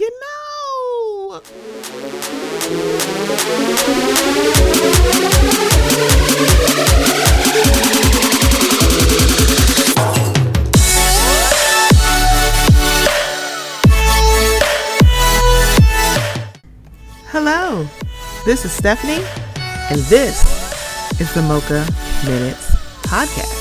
you know. Hello, this is Stephanie, and this is the Mocha Minutes Podcast.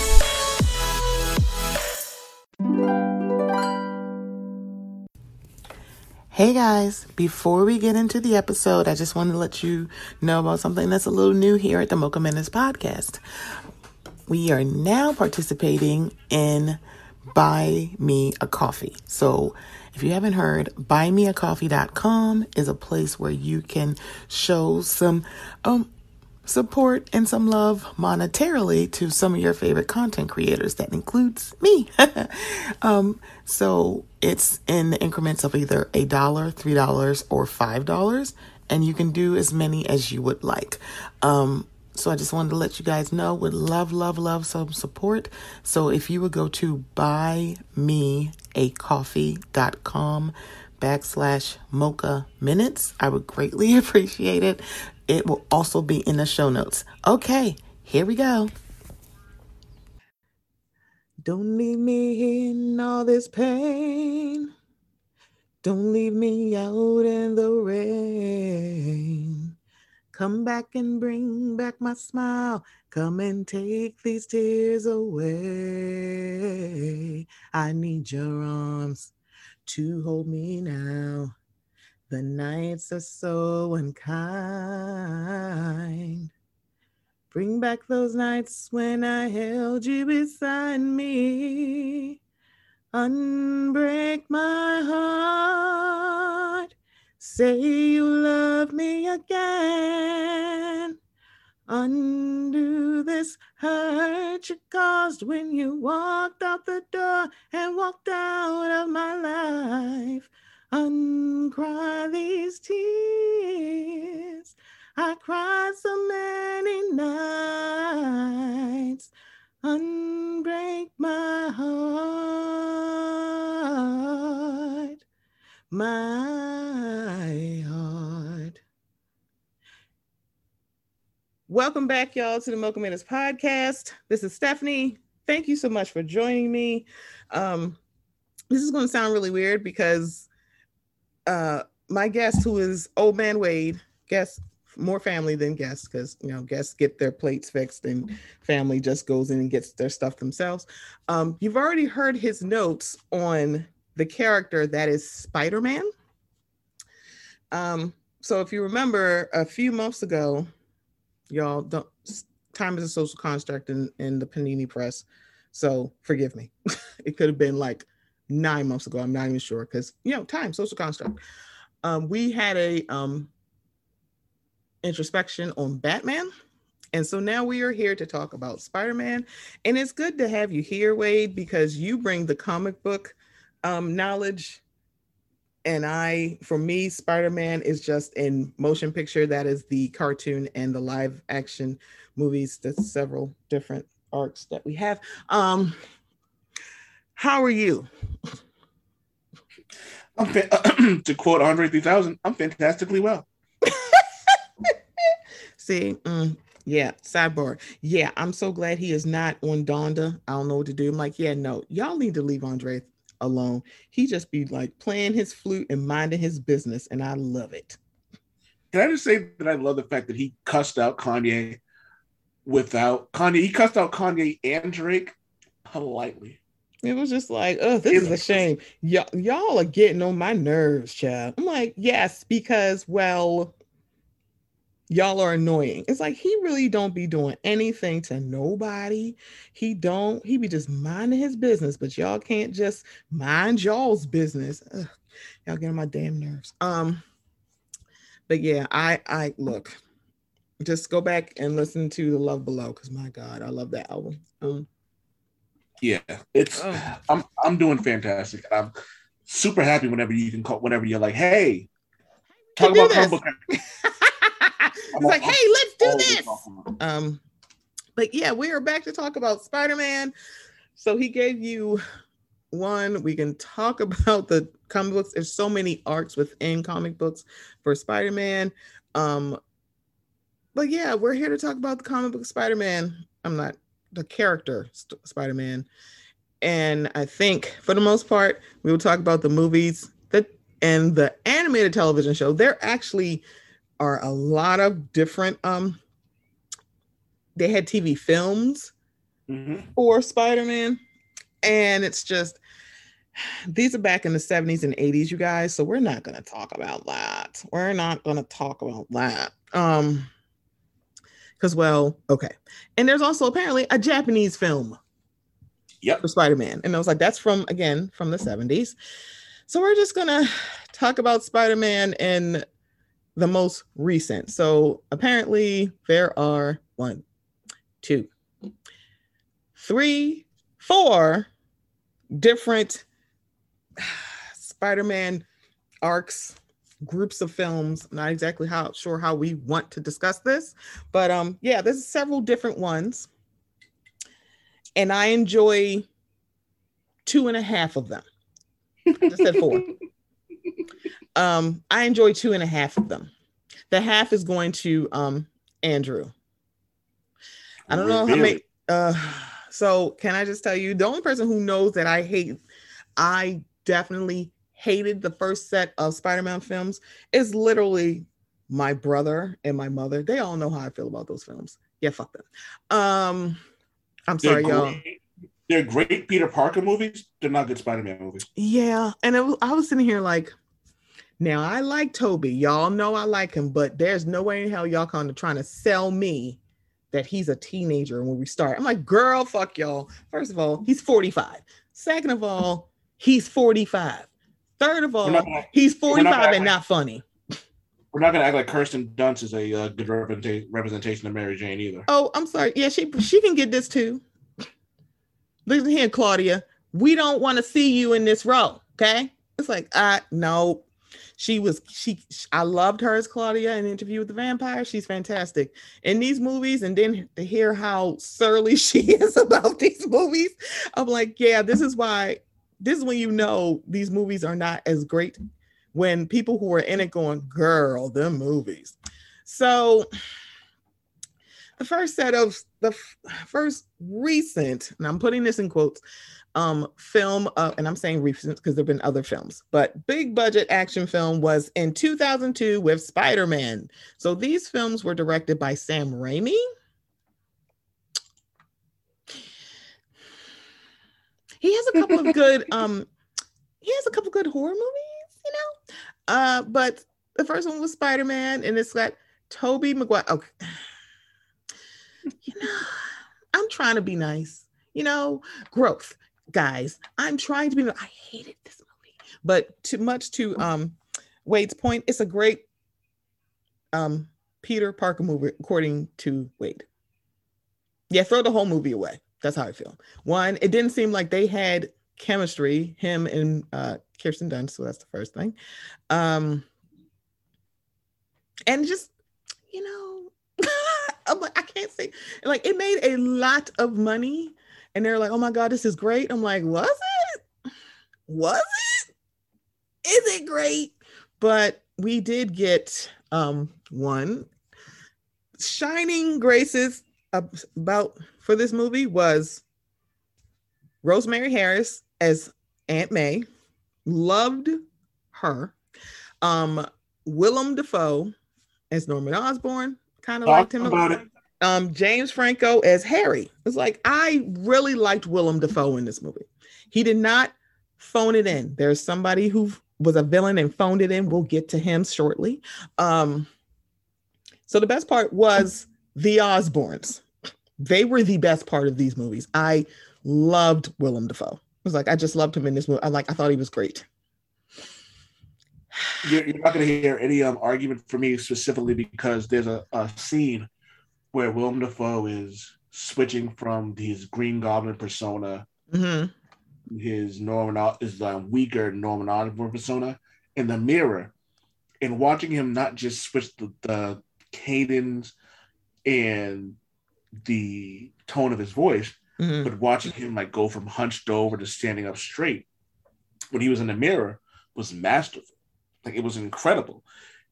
Hey guys, before we get into the episode, I just wanted to let you know about something that's a little new here at the Mocha Minutes podcast. We are now participating in Buy Me a Coffee. So, if you haven't heard, buymeacoffee.com is a place where you can show some um support and some love monetarily to some of your favorite content creators. That includes me. um, so it's in the increments of either a dollar, three dollars, or five dollars, and you can do as many as you would like. Um, so I just wanted to let you guys know would love, love, love some support. So if you would go to buymeacoffee.com backslash mocha minutes, I would greatly appreciate it. It will also be in the show notes. Okay, here we go. Don't leave me in all this pain. Don't leave me out in the rain. Come back and bring back my smile. Come and take these tears away. I need your arms to hold me now. The nights are so unkind. Bring back those nights when I held you beside me. Unbreak my heart. Say you love me again. Undo this hurt you caused when you walked out the door and walked out of my life. Uncry these tears. I cried so many nights. Unbreak my heart, my heart. Welcome back, y'all, to the Mocha Minutes podcast. This is Stephanie. Thank you so much for joining me. Um, this is going to sound really weird because uh, my guest, who is Old Man Wade, guest more family than guests because you know guests get their plates fixed and family just goes in and gets their stuff themselves. Um, you've already heard his notes on the character that is Spider-Man. Um, so if you remember a few months ago, y'all don't time is a social construct in, in the Panini press. So forgive me. it could have been like nine months ago. I'm not even sure because you know, time, social construct. Um, we had a um introspection on Batman. And so now we are here to talk about Spider Man. And it's good to have you here, Wade, because you bring the comic book um, knowledge. And I, for me, Spider Man is just in motion picture. That is the cartoon and the live action movies, the several different arcs that we have. Um, how are you? I'm fa- to quote Andre 3000, I'm fantastically well. See, mm, yeah, sidebar. Yeah, I'm so glad he is not on Donda. I don't know what to do. I'm like, yeah, no, y'all need to leave Andre alone. He just be like playing his flute and minding his business, and I love it. Can I just say that I love the fact that he cussed out Kanye without Kanye? He cussed out Kanye and Drake politely. It was just like, oh, this is a shame. y'all are getting on my nerves, child. I'm like, yes, because well, y'all are annoying. It's like he really don't be doing anything to nobody. He don't, he be just minding his business, but y'all can't just mind y'all's business. Ugh, y'all get on my damn nerves. Um, but yeah, I I look, just go back and listen to the Love Below because my God, I love that album. Um yeah, it's oh. I'm I'm doing fantastic. I'm super happy whenever you can call whenever you're like, hey, talk about comic book it's like, hey, let's do this. Um, but yeah, we are back to talk about Spider-Man. So he gave you one. We can talk about the comic books. There's so many arcs within comic books for Spider-Man. Um, but yeah, we're here to talk about the comic book Spider-Man. I'm not the character Spider-Man. And I think for the most part, we will talk about the movies that and the animated television show. There actually are a lot of different um they had TV films mm-hmm. for Spider-Man. And it's just these are back in the 70s and 80s, you guys. So we're not gonna talk about that. We're not gonna talk about that. Um because well, okay. And there's also apparently a Japanese film yep. for Spider-Man. And I was like, that's from again from the 70s. So we're just gonna talk about Spider-Man in the most recent. So apparently there are one, two, three, four different Spider-Man arcs groups of films. I'm not exactly how sure how we want to discuss this, but um, yeah, there's several different ones, and I enjoy two and a half of them. I just said four. um, I enjoy two and a half of them. The half is going to um Andrew. I don't know how many. Uh, so can I just tell you the only person who knows that I hate, I definitely hated the first set of Spider-Man films is literally my brother and my mother. They all know how I feel about those films. Yeah, fuck them. Um, I'm they're sorry, great, y'all. They're great Peter Parker movies. They're not good Spider-Man movies. Yeah, and was, I was sitting here like, now I like Tobey. Y'all know I like him, but there's no way in hell y'all kind of trying to sell me that he's a teenager when we start. I'm like, girl, fuck y'all. First of all, he's 45. Second of all, he's 45. Third of all, gonna, he's 45 not and not funny. We're not gonna act like Kirsten Dunst is a uh, good representation of Mary Jane either. Oh, I'm sorry. Yeah, she she can get this too. Listen here, Claudia. We don't want to see you in this role. Okay. It's like, uh, no. She was she. I loved her as Claudia in Interview with the Vampire. She's fantastic in these movies, and then to hear how surly she is about these movies, I'm like, yeah, this is why this is when you know these movies are not as great when people who are in it going, girl, them movies. So the first set of the first recent, and I'm putting this in quotes, um, film, and I'm saying recent because there have been other films, but big budget action film was in 2002 with Spider Man. So these films were directed by Sam Raimi He has a couple of good um he has a couple good horror movies, you know. Uh, but the first one was Spider-Man, and it's got Tobey Maguire. Okay. You know, I'm trying to be nice, you know, growth, guys. I'm trying to be I hated this movie, but too much to um Wade's point, it's a great um Peter Parker movie, according to Wade. Yeah, throw the whole movie away. That's how I feel. One, it didn't seem like they had chemistry, him and uh, Kirsten Dunst. So that's the first thing. Um, and just, you know, I'm like, I can't say, like, it made a lot of money. And they're like, oh my God, this is great. I'm like, was it? Was it? Is it great? But we did get um, one shining graces about for this movie was Rosemary Harris as Aunt May. Loved her. Um, Willem Dafoe as Norman Osborn. Kind of liked him about it. Um, James Franco as Harry. It's like I really liked Willem Dafoe in this movie. He did not phone it in. There's somebody who was a villain and phoned it in. We'll get to him shortly. Um, so the best part was the Osborns they were the best part of these movies. I loved Willem Dafoe. I was like, I just loved him in this movie. I like, I thought he was great. You're, you're not going to hear any um, argument for me specifically because there's a, a scene where Willem Dafoe is switching from his Green Goblin persona, mm-hmm. his Norman is the weaker Norman Osborn persona in the mirror, and watching him not just switch the, the cadence and the tone of his voice, mm-hmm. but watching him like go from hunched over to standing up straight when he was in the mirror was masterful. Like it was incredible.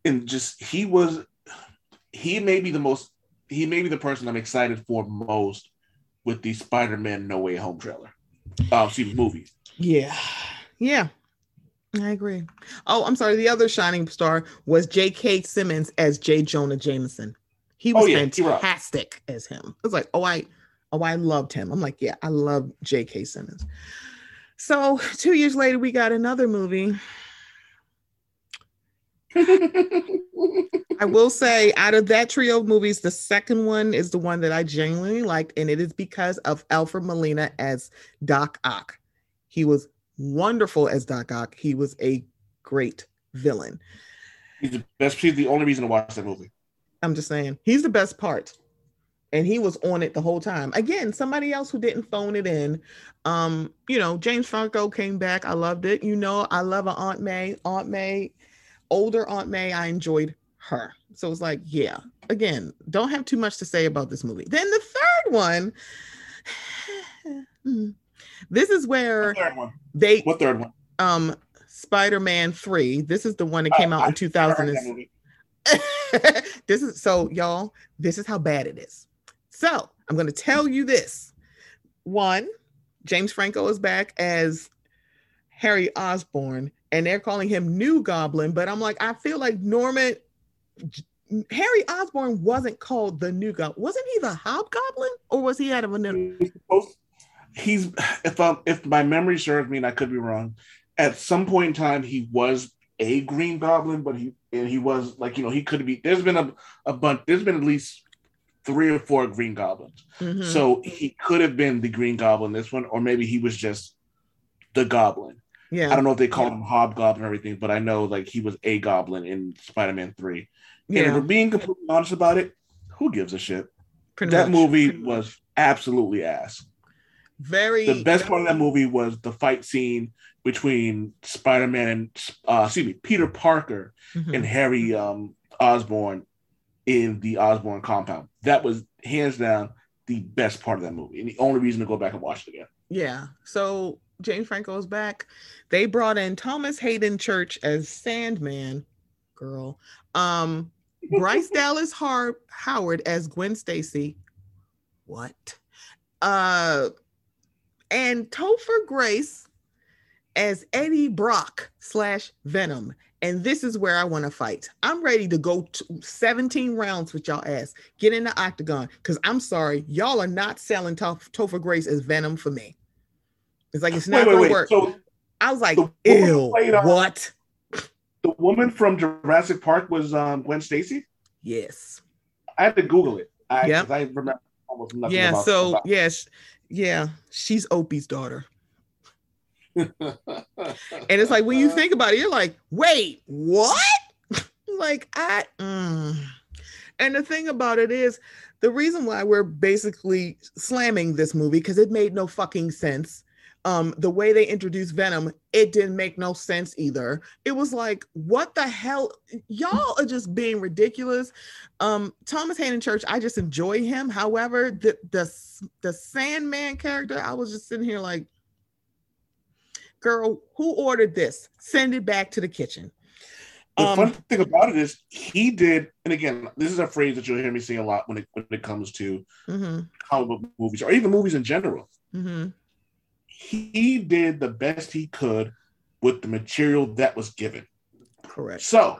And just he was he may be the most he may be the person I'm excited for most with the Spider-Man No Way Home trailer. Uh excuse me, movie. Yeah. Yeah. I agree. Oh, I'm sorry. The other shining star was J.K. Simmons as J. Jonah Jameson. He oh, was oh, yeah, fantastic as him. It was like, oh, I, oh, I loved him. I'm like, yeah, I love J.K. Simmons. So two years later, we got another movie. I will say, out of that trio of movies, the second one is the one that I genuinely liked, and it is because of Alfred Molina as Doc Ock. He was wonderful as Doc Ock. He was a great villain. He's the best. He's the only reason to watch that movie. I'm just saying, he's the best part. And he was on it the whole time. Again, somebody else who didn't phone it in. Um, you know, James Franco came back. I loved it. You know, I love Aunt May. Aunt May, older Aunt May, I enjoyed her. So it's like, yeah. Again, don't have too much to say about this movie. Then the third one. Hmm, this is where what they what third one? Um Spider-Man 3. This is the one that came uh, out in 2000. this is so y'all, this is how bad it is. So, I'm going to tell you this. One, James Franco is back as Harry Osborn and they're calling him New Goblin, but I'm like I feel like Norman Harry Osborn wasn't called the New Goblin. Wasn't he the Hobgoblin or was he out of a new? he's if um if my memory serves me and I could be wrong, at some point in time he was a Green Goblin, but he and he was like you know he could be. There's been a a bunch. There's been at least three or four Green Goblins, mm-hmm. so he could have been the Green Goblin this one, or maybe he was just the Goblin. Yeah, I don't know if they call yeah. him Hobgoblin or everything, but I know like he was a Goblin in Spider-Man Three. Yeah. And if we're being completely honest about it, who gives a shit? Pretty that much. movie was absolutely ass. Very. The best part of that movie was the fight scene between Spider-Man and uh, excuse me, Peter Parker mm-hmm. and Harry um, Osborn in the Osborn compound. That was hands down the best part of that movie, and the only reason to go back and watch it again. Yeah. So James Franco is back. They brought in Thomas Haden Church as Sandman, girl. Um, Bryce Dallas Har- Howard as Gwen Stacy. What? Uh, and Topher Grace as Eddie Brock slash Venom. And this is where I want to fight. I'm ready to go to 17 rounds with y'all ass. Get in the octagon. Because I'm sorry, y'all are not selling Tof- Topher Grace as Venom for me. It's like it's not going to work. So I was like, ew, what? The woman from Jurassic Park was um, Gwen Stacy? Yes. I had to Google it. I, yep. I remember almost nothing Yeah, so yes, yeah, she's Opie's daughter. And it's like when you think about it, you're like, wait, what? like I mm. and the thing about it is the reason why we're basically slamming this movie because it made no fucking sense um, the way they introduced Venom, it didn't make no sense either. It was like, what the hell? Y'all are just being ridiculous. Um, Thomas Haden Church, I just enjoy him. However, the the the Sandman character, I was just sitting here like, girl, who ordered this? Send it back to the kitchen. The um, fun thing about it is he did, and again, this is a phrase that you'll hear me say a lot when it when it comes to mm-hmm. comic book movies or even movies in general. Mm-hmm he did the best he could with the material that was given. Correct. So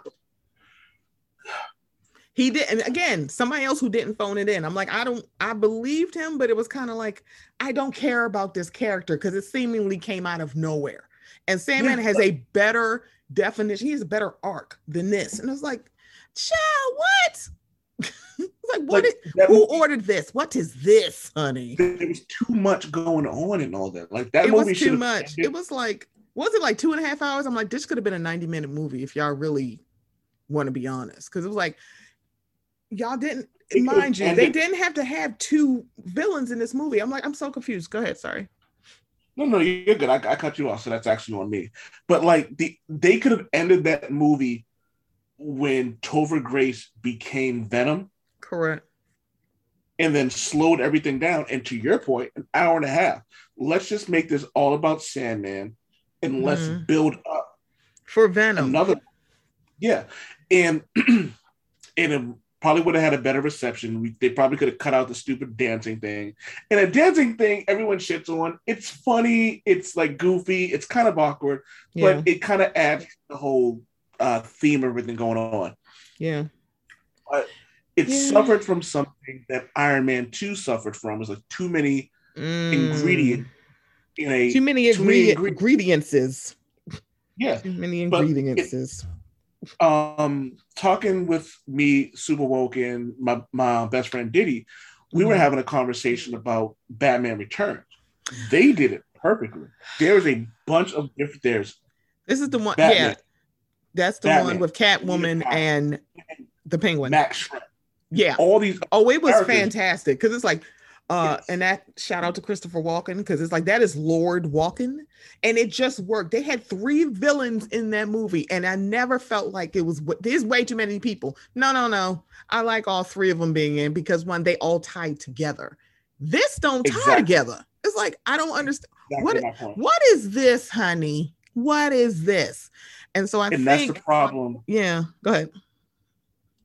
he did and again somebody else who didn't phone it in i'm like i don't i believed him but it was kind of like i don't care about this character because it seemingly came out of nowhere and sandman yeah. has a better definition he has a better arc than this and it's like child what like what? Like, is, who was, ordered this? What is this, honey? There was too much going on and all that. Like that it movie was too much. Ended. It was like was it like two and a half hours? I'm like, this could have been a 90 minute movie if y'all really want to be honest. Because it was like y'all didn't mind you, they didn't have to have two villains in this movie. I'm like, I'm so confused. Go ahead, sorry. No, no, you're good. I, I cut you off, so that's actually on me. But like the they could have ended that movie when Topher Grace became Venom Correct. And then slowed everything down. And to your point, an hour and a half. Let's just make this all about Sandman and let's mm-hmm. build up for Venom. Another, yeah, and and probably would have had a better reception. We, they probably could have cut out the stupid dancing thing. And a dancing thing, everyone shits on. It's funny. It's like goofy. It's kind of awkward, yeah. but it kind of adds the whole uh, theme of everything going on. Yeah. But it yeah. suffered from something that Iron Man 2 suffered from. It was like too many mm. ingredients in a too many, too many ingredients. Yeah. Too many ingredients. Um talking with me, Super Woke, and my, my best friend Diddy, we mm-hmm. were having a conversation about Batman Returns. They did it perfectly. There's a bunch of different there's this is the one Batman, yeah. That's the Batman, one with Catwoman and the Penguin. Max. Yeah. All these. Oh, it was fantastic because it's like, uh, yes. and that shout out to Christopher Walken because it's like that is Lord Walken, and it just worked. They had three villains in that movie, and I never felt like it was. There's way too many people. No, no, no. I like all three of them being in because one, they all tied together. This don't tie exactly. together. It's like I don't understand. Exactly what what is this, honey? What is this? And so I and think that's the problem. Yeah, go ahead.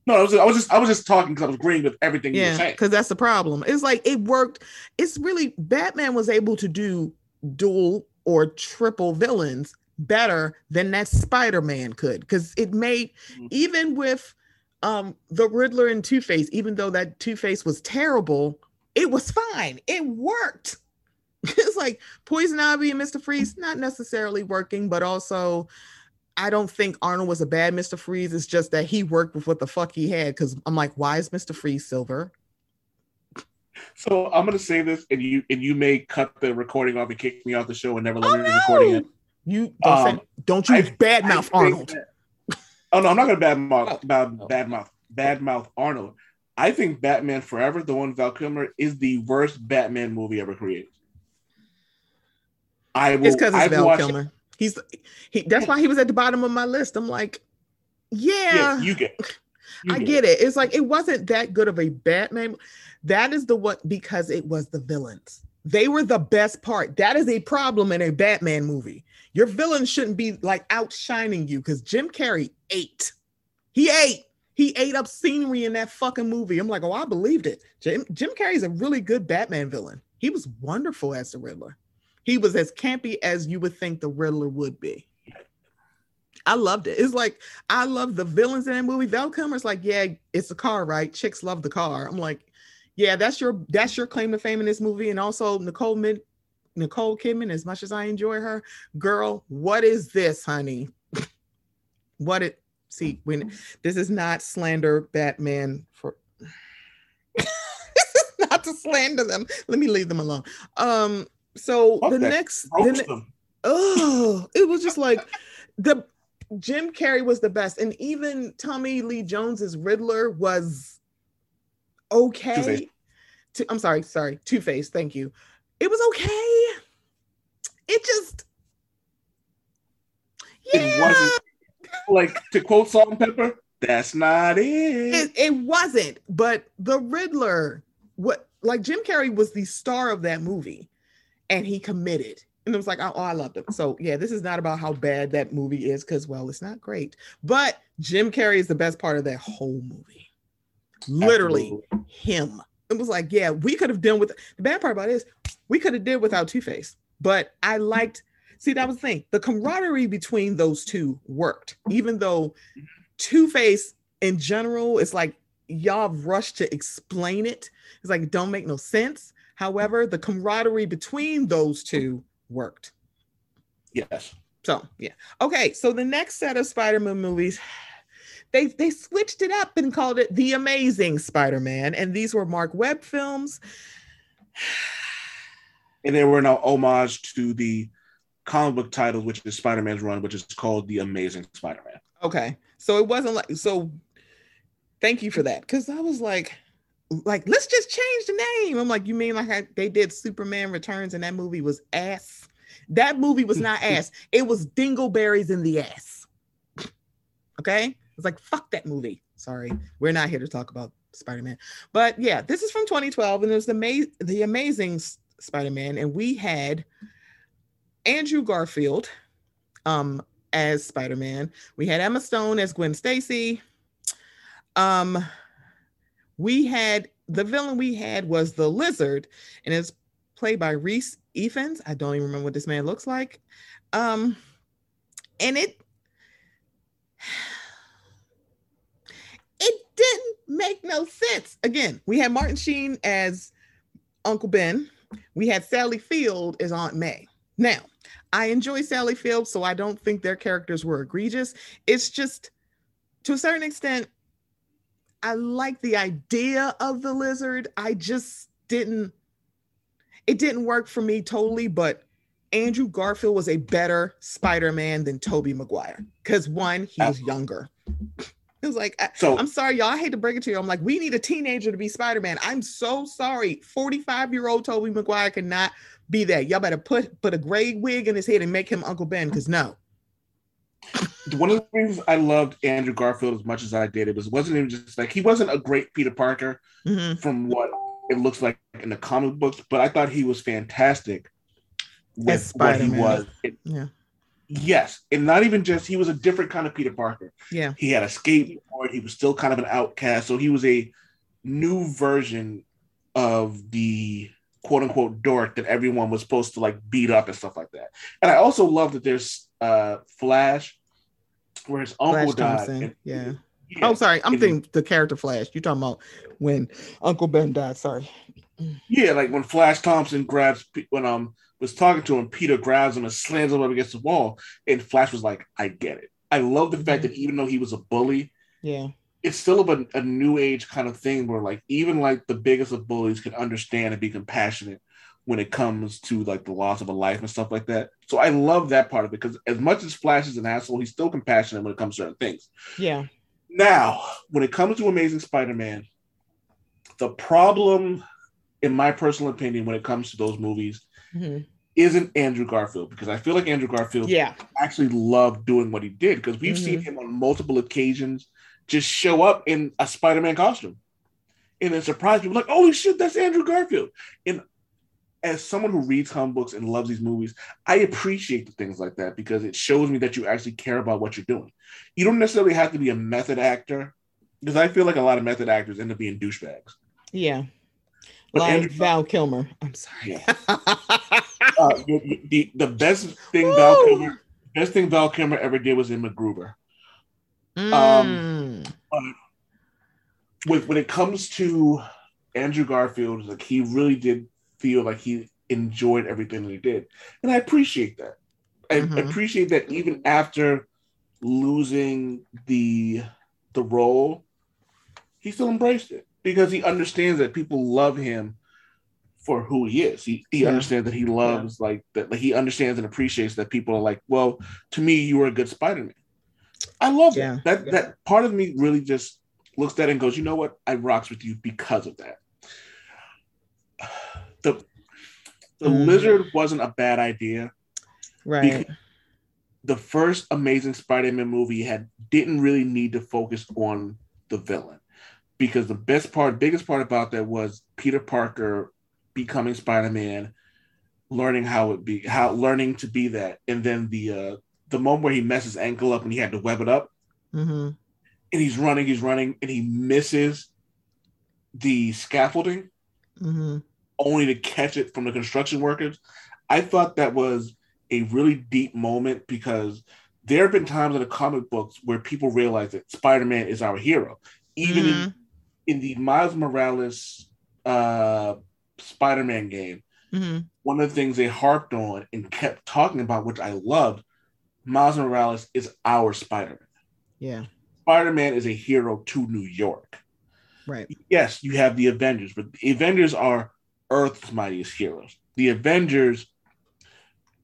No, I was, I was just I was just talking because I was agreeing with everything yeah, you were saying. Because that's the problem. It's like it worked. It's really Batman was able to do dual or triple villains better than that Spider-Man could. Because it made mm-hmm. even with um the Riddler and Two-Face, even though that Two-Face was terrible, it was fine. It worked. it's like Poison Ivy and Mr. Freeze not necessarily working, but also I don't think Arnold was a bad Mr. Freeze. It's just that he worked with what the fuck he had. Because I'm like, why is Mr. Freeze silver? So I'm gonna say this, and you and you may cut the recording off and kick me off the show and never let oh, me no. record again. You don't, um, say, don't you badmouth Arnold? That, oh no, I'm not gonna badmouth oh. bad, badmouth badmouth Arnold. I think Batman Forever, the one Val Kilmer, is the worst Batman movie ever created. I will. It's because it's Val Kilmer. He's he. That's why he was at the bottom of my list. I'm like, yeah, yeah you get. You I get it. it. It's like it wasn't that good of a Batman. That is the what because it was the villains. They were the best part. That is a problem in a Batman movie. Your villain shouldn't be like outshining you because Jim Carrey ate. He ate. He ate up scenery in that fucking movie. I'm like, oh, I believed it. Jim, Jim Carrey's a really good Batman villain. He was wonderful as the Riddler. He was as campy as you would think the Riddler would be. I loved it. It's like I love the villains in that movie. Val Kilmer's like, yeah, it's a car, right? Chicks love the car. I'm like, yeah, that's your that's your claim to fame in this movie. And also Nicole Mid Nicole Kidman, as much as I enjoy her, girl, what is this, honey? what it see when this is not slander Batman for not to slander them. Let me leave them alone. Um, so Fuck the next, the oh, it was just like the Jim Carrey was the best, and even Tommy Lee Jones's Riddler was okay. To, I'm sorry, sorry, Two Face. Thank you. It was okay. It just, yeah. It wasn't like to quote Salt and Pepper. That's not it. it. It wasn't, but the Riddler, what like Jim Carrey was the star of that movie and he committed. And it was like, oh, oh, I loved him. So yeah, this is not about how bad that movie is, because well, it's not great. But Jim Carrey is the best part of that whole movie. Literally Absolutely. him. It was like, yeah, we could have done with the bad part about it is we could have did without Two Face. But I liked, see, that was the thing. The camaraderie between those two worked, even though Two Face in general, it's like y'all rushed to explain it. It's like it don't make no sense. However, the camaraderie between those two worked. Yes. So yeah. Okay. So the next set of Spider-Man movies, they they switched it up and called it The Amazing Spider-Man, and these were Mark Webb films. And they were an homage to the comic book title, which is Spider-Man's run, which is called The Amazing Spider-Man. Okay. So it wasn't like so. Thank you for that, because I was like, like let's just change the name. I'm like, you mean like I, they did Superman Returns and that movie was ass? That movie was not ass. It was dingleberries in the ass. Okay, it's like fuck that movie. Sorry, we're not here to talk about Spider-Man, but yeah, this is from 2012 and it was the ma- the amazing Spider-Man, and we had Andrew Garfield, um, as Spider-Man. We had Emma Stone as Gwen Stacy. Um, we had the villain we had was the Lizard, and it's played by Rhys Ifans. I don't even remember what this man looks like. Um, and it it didn't make no sense. Again, we had Martin Sheen as Uncle Ben. We had Sally Field as Aunt May. Now, I enjoy Sally Field, so I don't think their characters were egregious. It's just to a certain extent, I like the idea of the lizard. I just didn't, it didn't work for me totally, but Andrew Garfield was a better Spider-Man than Tobey Maguire. Because one, he was younger. It was like, so, I'm sorry, y'all. I hate to break it to you. I'm like, we need a teenager to be Spider Man. I'm so sorry. 45 year old Tobey Maguire cannot be that. Y'all better put put a gray wig in his head and make him Uncle Ben. Because no. One of the reasons I loved Andrew Garfield as much as I did, it was wasn't even just like he wasn't a great Peter Parker mm-hmm. from what it looks like in the comic books, but I thought he was fantastic with what he was. It, yeah Yes, and not even just he was a different kind of Peter Parker. Yeah, he had a skateboard. He was still kind of an outcast, so he was a new version of the quote unquote dork that everyone was supposed to like beat up and stuff like that. And I also love that there's uh Flash, where his uncle Flash died. And, yeah. yeah. Oh, sorry. I'm and, thinking the character Flash. You're talking about when Uncle Ben died. Sorry. Yeah, like when Flash Thompson grabs when um was talking to him, Peter grabs him and slams him up against the wall. And Flash was like, I get it. I love the fact that even though he was a bully, yeah, it's still a, a new age kind of thing where like even like the biggest of bullies can understand and be compassionate when it comes to like the loss of a life and stuff like that. So I love that part of it because as much as Flash is an asshole, he's still compassionate when it comes to certain things. Yeah. Now, when it comes to Amazing Spider-Man, the problem, in my personal opinion, when it comes to those movies, mm-hmm isn't Andrew Garfield because I feel like Andrew Garfield yeah. actually loved doing what he did because we've mm-hmm. seen him on multiple occasions just show up in a Spider-Man costume and then surprise people like, holy shit, that's Andrew Garfield. And as someone who reads comic books and loves these movies, I appreciate the things like that because it shows me that you actually care about what you're doing. You don't necessarily have to be a method actor because I feel like a lot of method actors end up being douchebags. Yeah. But like Andrew, Val Kilmer. I'm sorry. Yeah. uh, the, the best thing Woo! Val Kilmer, best thing Val Kilmer ever did was in MacGruber. Mm. Um, with when it comes to Andrew Garfield, like he really did feel like he enjoyed everything that he did, and I appreciate that. I mm-hmm. appreciate that even after losing the the role, he still embraced it because he understands that people love him for who he is. He he yeah. understands that he loves yeah. like that. Like he understands and appreciates that people are like, well, to me, you were a good Spider-Man. I love yeah. that. That that part of me really just looks at it and goes, you know what? I rocks with you because of that. The the mm. lizard wasn't a bad idea. Right. The first Amazing Spider-Man movie had didn't really need to focus on the villain because the best part, biggest part about that was Peter Parker becoming Spider-Man, learning how it be how learning to be that, and then the uh the moment where he messes ankle up and he had to web it up, mm-hmm. and he's running, he's running, and he misses the scaffolding, mm-hmm. Only to catch it from the construction workers. I thought that was a really deep moment because there have been times in the comic books where people realize that Spider-Man is our hero. Even mm-hmm. in, in the Miles Morales uh, Spider-Man game, mm-hmm. one of the things they harped on and kept talking about, which I loved, Miles Morales is our Spider-Man. Yeah. Spider-Man is a hero to New York. Right. Yes, you have the Avengers, but the Avengers are Earth's mightiest heroes. The Avengers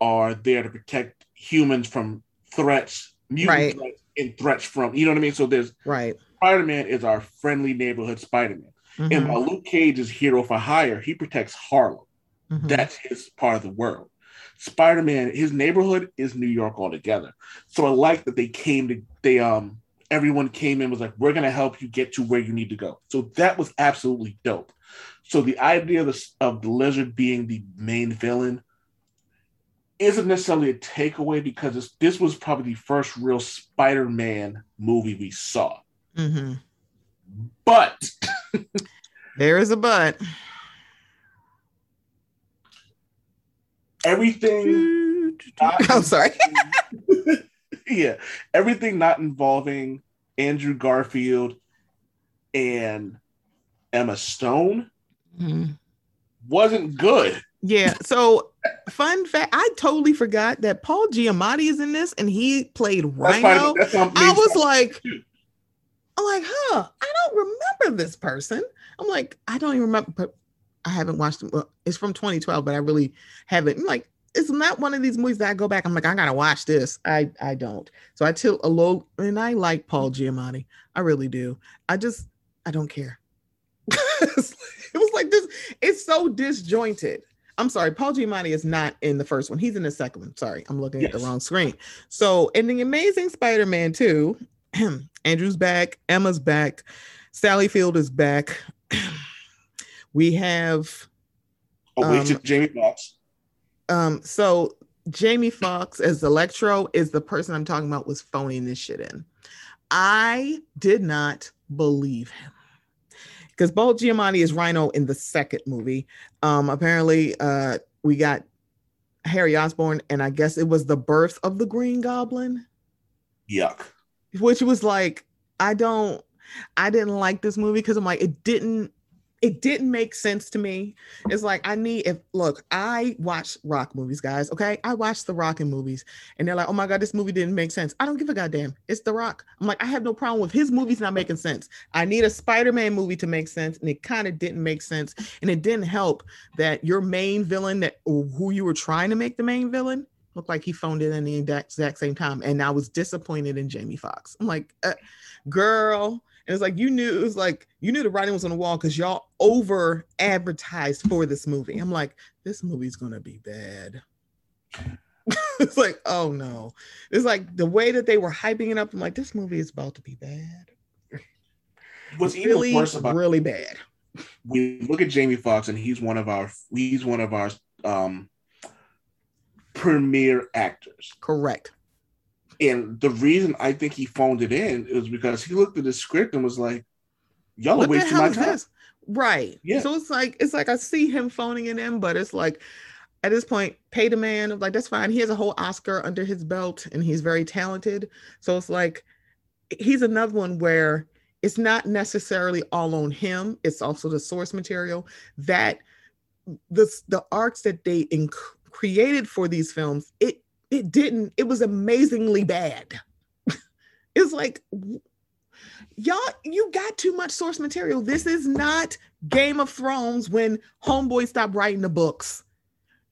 are there to protect humans from threats, mutant right. threats, and threats from you know what I mean. So there's right. Spider-Man is our friendly neighborhood Spider-Man. Mm-hmm. And while Luke Cage is hero for hire, he protects Harlem. Mm-hmm. That's his part of the world. Spider Man, his neighborhood is New York altogether. So I like that they came to they um everyone came in was like we're gonna help you get to where you need to go. So that was absolutely dope. So the idea of the, of the lizard being the main villain isn't necessarily a takeaway because this, this was probably the first real Spider-Man movie we saw. Mm-hmm. But there is a but. Everything. I'm sorry. yeah, everything not involving Andrew Garfield and Emma Stone mm-hmm. wasn't good. Yeah. So, fun fact: I totally forgot that Paul Giamatti is in this, and he played Rhino. That's that's I was like, I'm like, huh? I don't remember this person. I'm like, I don't even remember. But I haven't watched it. Well, it's from 2012, but I really haven't. I'm like, it's not one of these movies that I go back. I'm like, I gotta watch this. I I don't. So I tilt a low, and I like Paul Giamatti. I really do. I just I don't care. it was like this. It's so disjointed. I'm sorry, Paul Giamatti is not in the first one. He's in the second one. Sorry, I'm looking yes. at the wrong screen. So in the Amazing Spider-Man 2, Andrew's back, Emma's back, Sally Field is back. we have oh, wait, um, Jamie Foxx. Um, so Jamie Foxx as Electro is the person I'm talking about was phoning this shit in. I did not believe him because Paul Giamatti is Rhino in the second movie. Um, apparently, uh, we got Harry Osborn, and I guess it was the birth of the Green Goblin. Yuck. Which was like, I don't, I didn't like this movie because I'm like, it didn't it didn't make sense to me. It's like I need if look, I watch rock movies, guys. Okay, I watch the rocking movies, and they're like, "Oh my god, this movie didn't make sense." I don't give a goddamn. It's the Rock. I'm like, I have no problem with his movies not making sense. I need a Spider-Man movie to make sense, and it kind of didn't make sense, and it didn't help that your main villain, that who you were trying to make the main villain, looked like he phoned it in the exact same time, and I was disappointed in Jamie Foxx. I'm like, uh, girl and it's like you knew it was like you knew the writing was on the wall because y'all over advertised for this movie. I'm like, this movie's gonna be bad. it's like, oh no. It's like the way that they were hyping it up. I'm like, this movie is about to be bad. What's even really, worse about really bad. We look at Jamie Foxx and he's one of our he's one of our um premier actors. Correct. And the reason I think he phoned it in is because he looked at the script and was like, "Y'all what are wasting my time." This? Right. Yeah. So it's like it's like I see him phoning it in, but it's like at this point, pay the man. Of like that's fine. He has a whole Oscar under his belt, and he's very talented. So it's like he's another one where it's not necessarily all on him. It's also the source material that the the arcs that they inc- created for these films. It it didn't it was amazingly bad. It's like y'all you got too much source material. This is not game of thrones when homeboy stopped writing the books.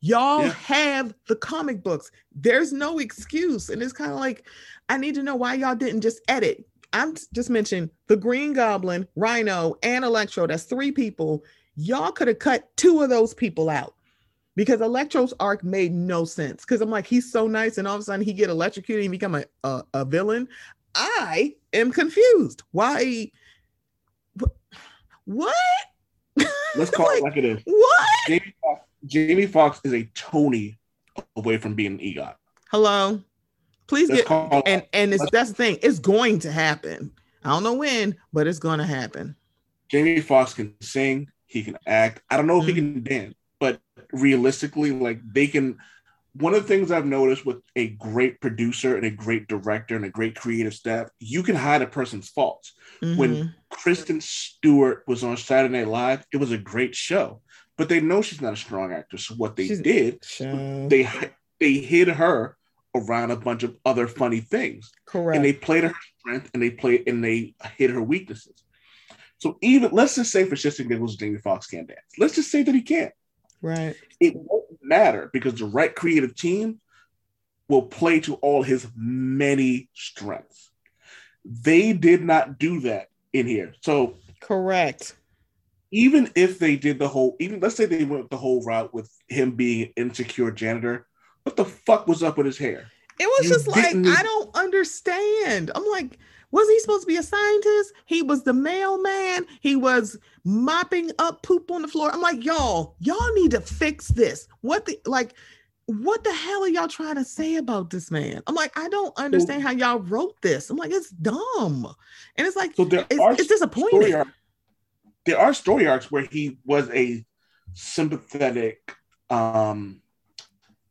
Y'all yeah. have the comic books. There's no excuse. And it's kind of like i need to know why y'all didn't just edit. I'm just mentioning the green goblin rhino and electro. That's three people. Y'all could have cut two of those people out because Electro's arc made no sense. Because I'm like, he's so nice, and all of a sudden he get electrocuted and become a, a, a villain. I am confused. Why? What? Let's call like, it like it is. What? Jamie Foxx, Jamie Foxx is a Tony away from being an EGOT. Hello. Please Let's get and and it's that's the thing. It's going to happen. I don't know when, but it's going to happen. Jamie Foxx can sing. He can act. I don't know mm-hmm. if he mm-hmm. can dance realistically, like they can. One of the things I've noticed with a great producer and a great director and a great creative staff, you can hide a person's faults. Mm-hmm. When Kristen Stewart was on Saturday Night Live, it was a great show, but they know she's not a strong actor. So what they she's, did, they they hid her around a bunch of other funny things. Correct. And they played her strength and they played and they hid her weaknesses. So even let's just say for shits and giggles, Jamie Foxx can't dance. Let's just say that he can't. Right. It won't matter because the right creative team will play to all his many strengths. They did not do that in here. So correct. Even if they did the whole, even let's say they went the whole route with him being insecure janitor, what the fuck was up with his hair? It was you just like I don't understand. I'm like, was he supposed to be a scientist? He was the mailman. He was mopping up poop on the floor. I'm like, y'all, y'all need to fix this. What the like? what the hell are y'all trying to say about this man? I'm like, I don't understand so, how y'all wrote this. I'm like, it's dumb. And it's like, so there it's, are it's disappointing. There are story arcs where he was a sympathetic um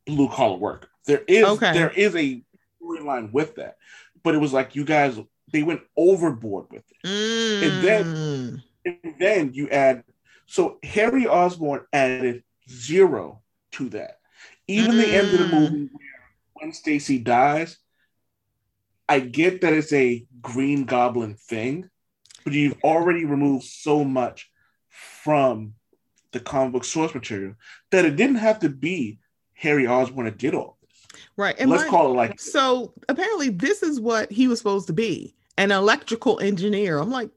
blue collar worker. There is okay. there is a storyline with that. But it was like you guys they went overboard with it. Mm. And then mm. and then you add so Harry Osborn added zero to that. Even mm. the end of the mm. movie when Stacy dies, I get that it's a Green Goblin thing, but you've already removed so much from the comic book source material that it didn't have to be Harry Osborn that did all this. Right. And let's my, call it like so apparently this is what he was supposed to be an electrical engineer. I'm like,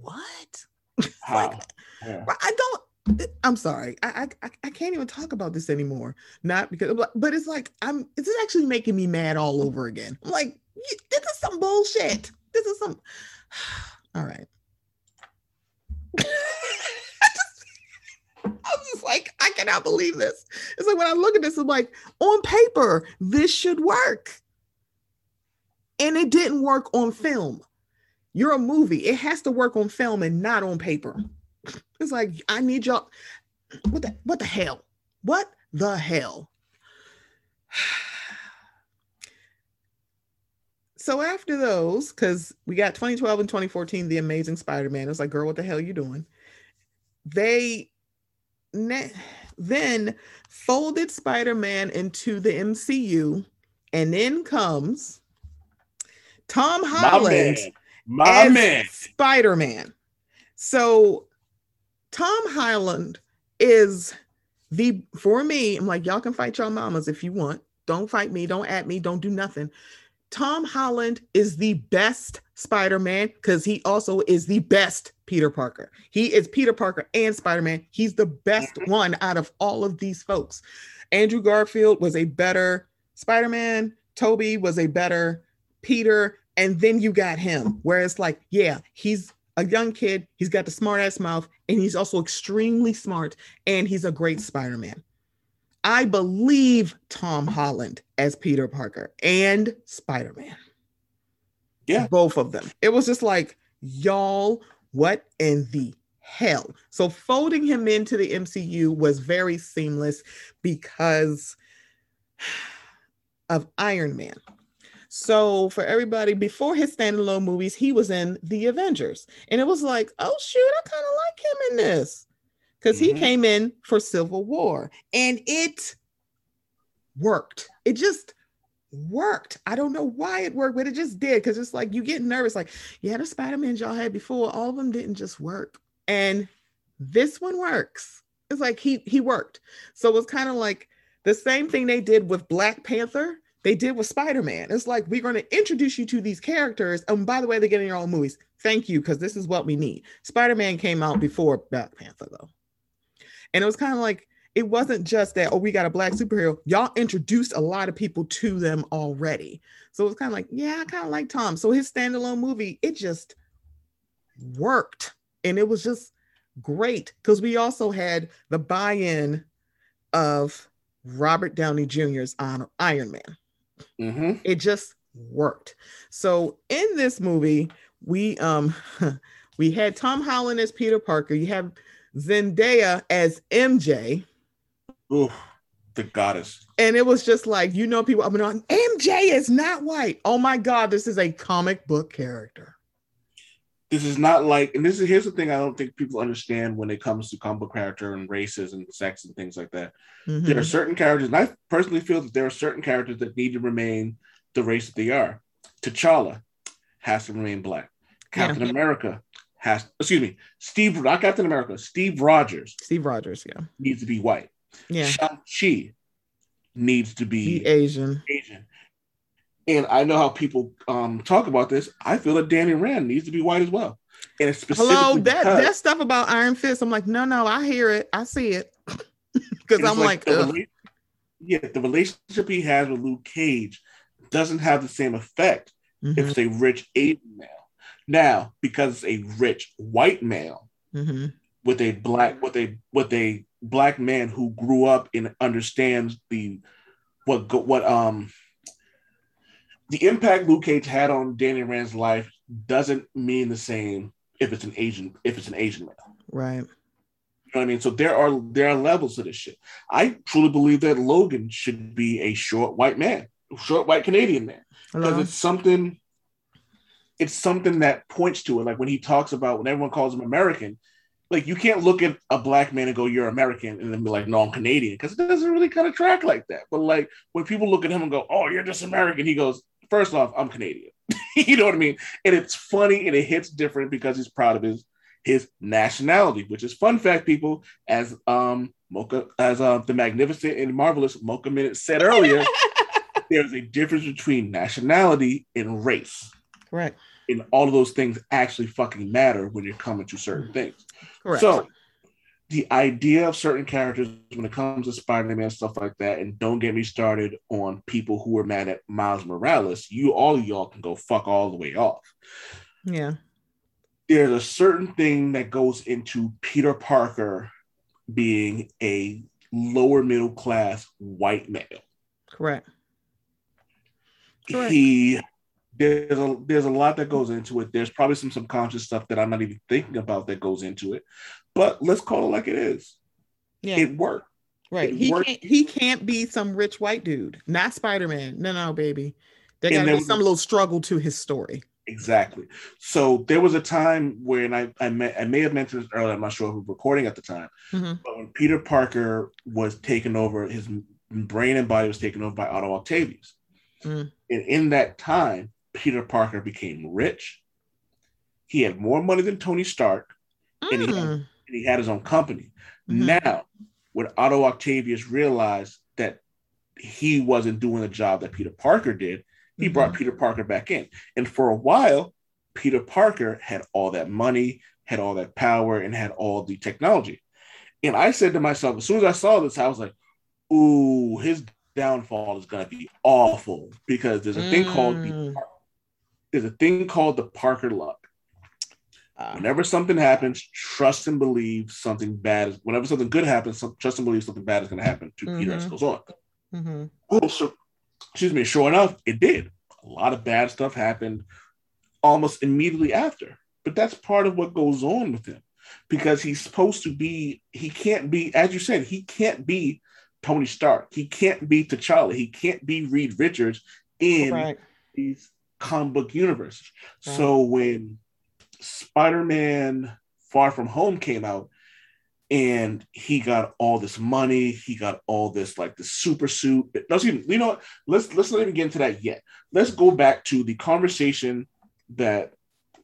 what? Like, yeah. I don't I'm sorry. I, I I can't even talk about this anymore. Not because, but it's like I'm. This is actually making me mad all over again. I'm like, this is some bullshit. This is some. All right. I'm just like, I cannot believe this. It's like when I look at this, I'm like, on paper, this should work. And it didn't work on film. You're a movie. It has to work on film and not on paper. It's like I need y'all. What the what the hell? What the hell? So after those, because we got 2012 and 2014, The Amazing Spider-Man. It's like, girl, what the hell you doing? They ne- then folded Spider-Man into the MCU, and then comes Tom Holland My man. My man. Spider-Man. So Tom Holland is the for me, I'm like, y'all can fight y'all mamas if you want. Don't fight me, don't at me, don't do nothing. Tom Holland is the best Spider-Man because he also is the best Peter Parker. He is Peter Parker and Spider-Man. He's the best mm-hmm. one out of all of these folks. Andrew Garfield was a better Spider-Man. Tobey was a better Peter. And then you got him, where it's like, yeah, he's a young kid. He's got the smart ass mouth, and he's also extremely smart, and he's a great Spider Man. I believe Tom Holland as Peter Parker and Spider Man. Yeah. Both of them. It was just like, y'all, what in the hell? So folding him into the MCU was very seamless because of Iron Man. So for everybody, before his standalone movies, he was in the Avengers, and it was like, oh shoot, I kind of like him in this because mm-hmm. he came in for Civil War, and it worked. It just worked. I don't know why it worked, but it just did because it's like you get nervous. Like, yeah, the Spider Man y'all had before, all of them didn't just work, and this one works. It's like he he worked. So it was kind of like the same thing they did with Black Panther they did with Spider-Man. It's like we're going to introduce you to these characters. And by the way, they're getting your own movies. Thank you, because this is what we need. Spider-Man came out before Black Panther, though. And it was kind of like it wasn't just that, oh, we got a black superhero. Y'all introduced a lot of people to them already. So it was kind of like, yeah, I kind of like Tom. So his standalone movie, it just worked. And it was just great because we also had the buy-in of Robert Downey Jr.'s Iron Man. Mm-hmm. It just worked. So in this movie, we um we had Tom Holland as Peter Parker. You have Zendaya as MJ. Ooh, the goddess. And it was just like, you know, people, I mean, MJ is not white. Oh my God, this is a comic book character. This is not like, and this is here's the thing I don't think people understand when it comes to comic book character and races and sex and things like that. Mm-hmm. There are certain characters, and I personally feel that there are certain characters that need to remain the race that they are. T'Challa has to remain black. Captain yeah. America has, excuse me, Steve, not Captain America, Steve Rogers. Steve Rogers, yeah. Needs to be white. Yeah. Shang-Chi needs to be, be Asian. Asian. And I know how people um, talk about this. I feel that Danny Rand needs to be white as well. And it's Hello, that because, that stuff about Iron Fist. I'm like, no, no, I hear it, I see it, because I'm like, like yeah, the relationship he has with Luke Cage doesn't have the same effect mm-hmm. if it's a rich Asian male. Now, because it's a rich white male mm-hmm. with a black with a with a black man who grew up and understands the what what um the impact Luke Cage had on Danny Rand's life doesn't mean the same if it's an Asian if it's an Asian man. Right. You know what I mean? So there are there are levels to this shit. I truly believe that Logan should be a short white man, short white Canadian man, because it's something. It's something that points to it. Like when he talks about when everyone calls him American, like you can't look at a black man and go, "You're American," and then be like, "No, I'm Canadian," because it doesn't really kind of track like that. But like when people look at him and go, "Oh, you're just American," he goes, first off, I'm Canadian." you know what I mean? And it's funny and it hits different because he's proud of his his nationality, which is fun fact, people, as um Mocha, as uh, the magnificent and marvelous Mocha Minute said earlier, there's a difference between nationality and race. Correct. And all of those things actually fucking matter when you're coming to certain things. Correct. So the idea of certain characters when it comes to Spider-Man stuff like that, and don't get me started on people who are mad at Miles Morales. You all y'all can go fuck all the way off. Yeah. There's a certain thing that goes into Peter Parker being a lower middle class white male. Correct. Correct. He there's a there's a lot that goes into it. There's probably some subconscious stuff that I'm not even thinking about that goes into it. But let's call it like it is. Yeah. It worked. Right. It he worked. can't he can't be some rich white dude. Not Spider-Man. No, no, baby. There gotta be some little struggle to his story. Exactly. So there was a time when I I, may, I may have mentioned this earlier. I'm not sure who was recording at the time, Mhm. but when Peter Parker was taken over, his brain and body was taken over by Otto Octavius, Mm. and in that time, Peter Parker became rich. He had more money than Tony Stark, And he- Mm. And he had his own company. Mhm. Now, when Otto Octavius realized that he wasn't doing the job that Peter Parker did, he Mhm. brought Peter Parker back in. And for a while, Peter Parker had all that money, had all that power, and had all the technology. And I said to myself, as soon as I saw this, I was like, ooh, his downfall is gonna be awful because there's a thing called the Mm. there's a thing called the Parker luck. Ah, Whenever something happens, trust and believe something bad is. Whenever something good happens, some, trust and believe something bad is going to happen to Peter as it goes on. mhm. Oh, so, excuse me. Sure enough, it did. A lot of bad stuff happened almost immediately after. But that's part of what goes on with him because he's supposed to be. He can't be, as you said, he can't be Tony Stark. He can't be T'Challa. He can't be Reed Richards in Right. these comic book universes. Right. So when Spider-Man Far From Home came out and he got all this money, he got all this like the super suit. No, excuse me, you know what? Let's let's not even get into that yet. Let's go back to the conversation that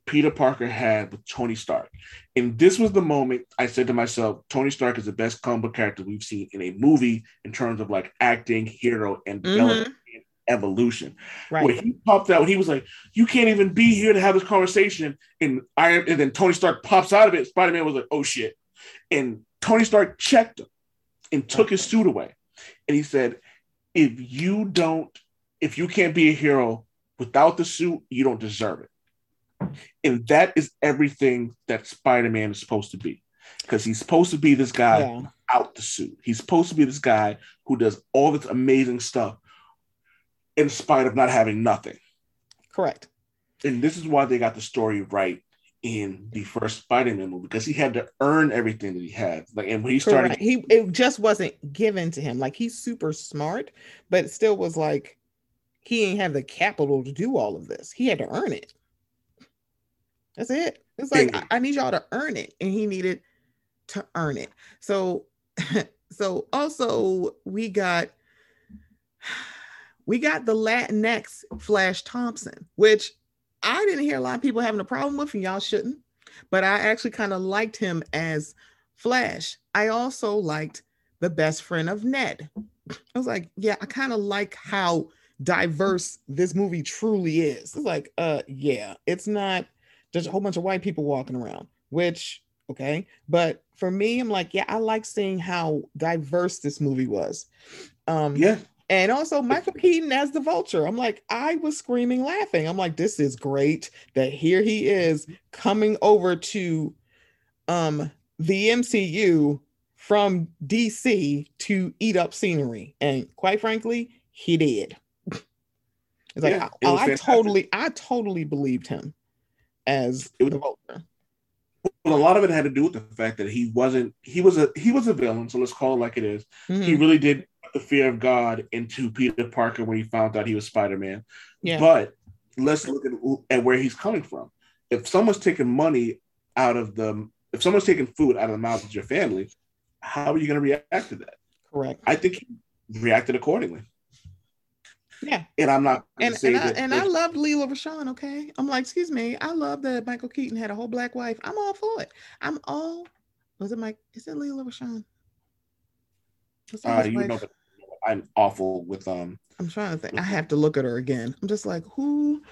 Peter Parker had with Tony Stark. And this was the moment I said to myself, Tony Stark is the best comic character we've seen in a movie in terms of like acting, hero, and development and evolution Right. where he popped out, he was like, "You can't even be here to have this conversation." And Iron, and then Tony Stark pops out of it. Spider Man was like, "Oh shit!" And Tony Stark checked him and took his suit away, and he said, "If you don't, if you can't be a hero without the suit, you don't deserve it." And that is everything that Spider Man is supposed to be, because he's supposed to be this guy yeah. out the suit. He's supposed to be this guy who does all this amazing stuff in spite of not having nothing. Correct. And this is why they got the story right in the first Spider-Man movie because he had to earn everything that he had. Like, and when he started, Correct. He it just wasn't given to him. Like he's super smart, but it still was like he ain't have the capital to do all of this. He had to earn it. That's it. It's like I, I need y'all to earn it, and he needed to earn it. So, so also we got we got the Latinx Flash Thompson, which I didn't hear a lot of people having a problem with, and y'all shouldn't. But I actually kind of liked him as Flash. I also liked the best friend of Ned. I was like, yeah, I kind of like how diverse this movie truly is. It's like, uh, yeah, it's not just a whole bunch of white people walking around, which okay. But for me, I'm like, yeah, I like seeing how diverse this movie was. Um, yeah, and also Michael Keaton as the vulture. I'm like, I was screaming laughing. I'm like, this is great that here he is coming over to um the MCU from DC to eat up scenery. And quite frankly, he did. It's like yeah, it I, I totally, I totally believed him as was, the Vulture. Well, a lot of it had to do with the fact that he wasn't he was a he was a villain, so let's call it like it is. Mm-hmm. He really did the fear of God into Peter Parker when he found out he was Spider Man. Yeah. But let's look at, at where he's coming from. If someone's taking money out of the if someone's taking food out of the mouth of your family, how are you going to react to that? Correct. I think he reacted accordingly. Yeah. And I'm not and, and, I, and I loved Lela Rochon, okay? I'm like, excuse me, I love that Michael Keaton had a whole black wife. I'm all for it. I'm all was it Mike? Is it Lela Rochon? Uh, you know I'm awful with um I'm trying to think. I have to look at her again. I'm just like, who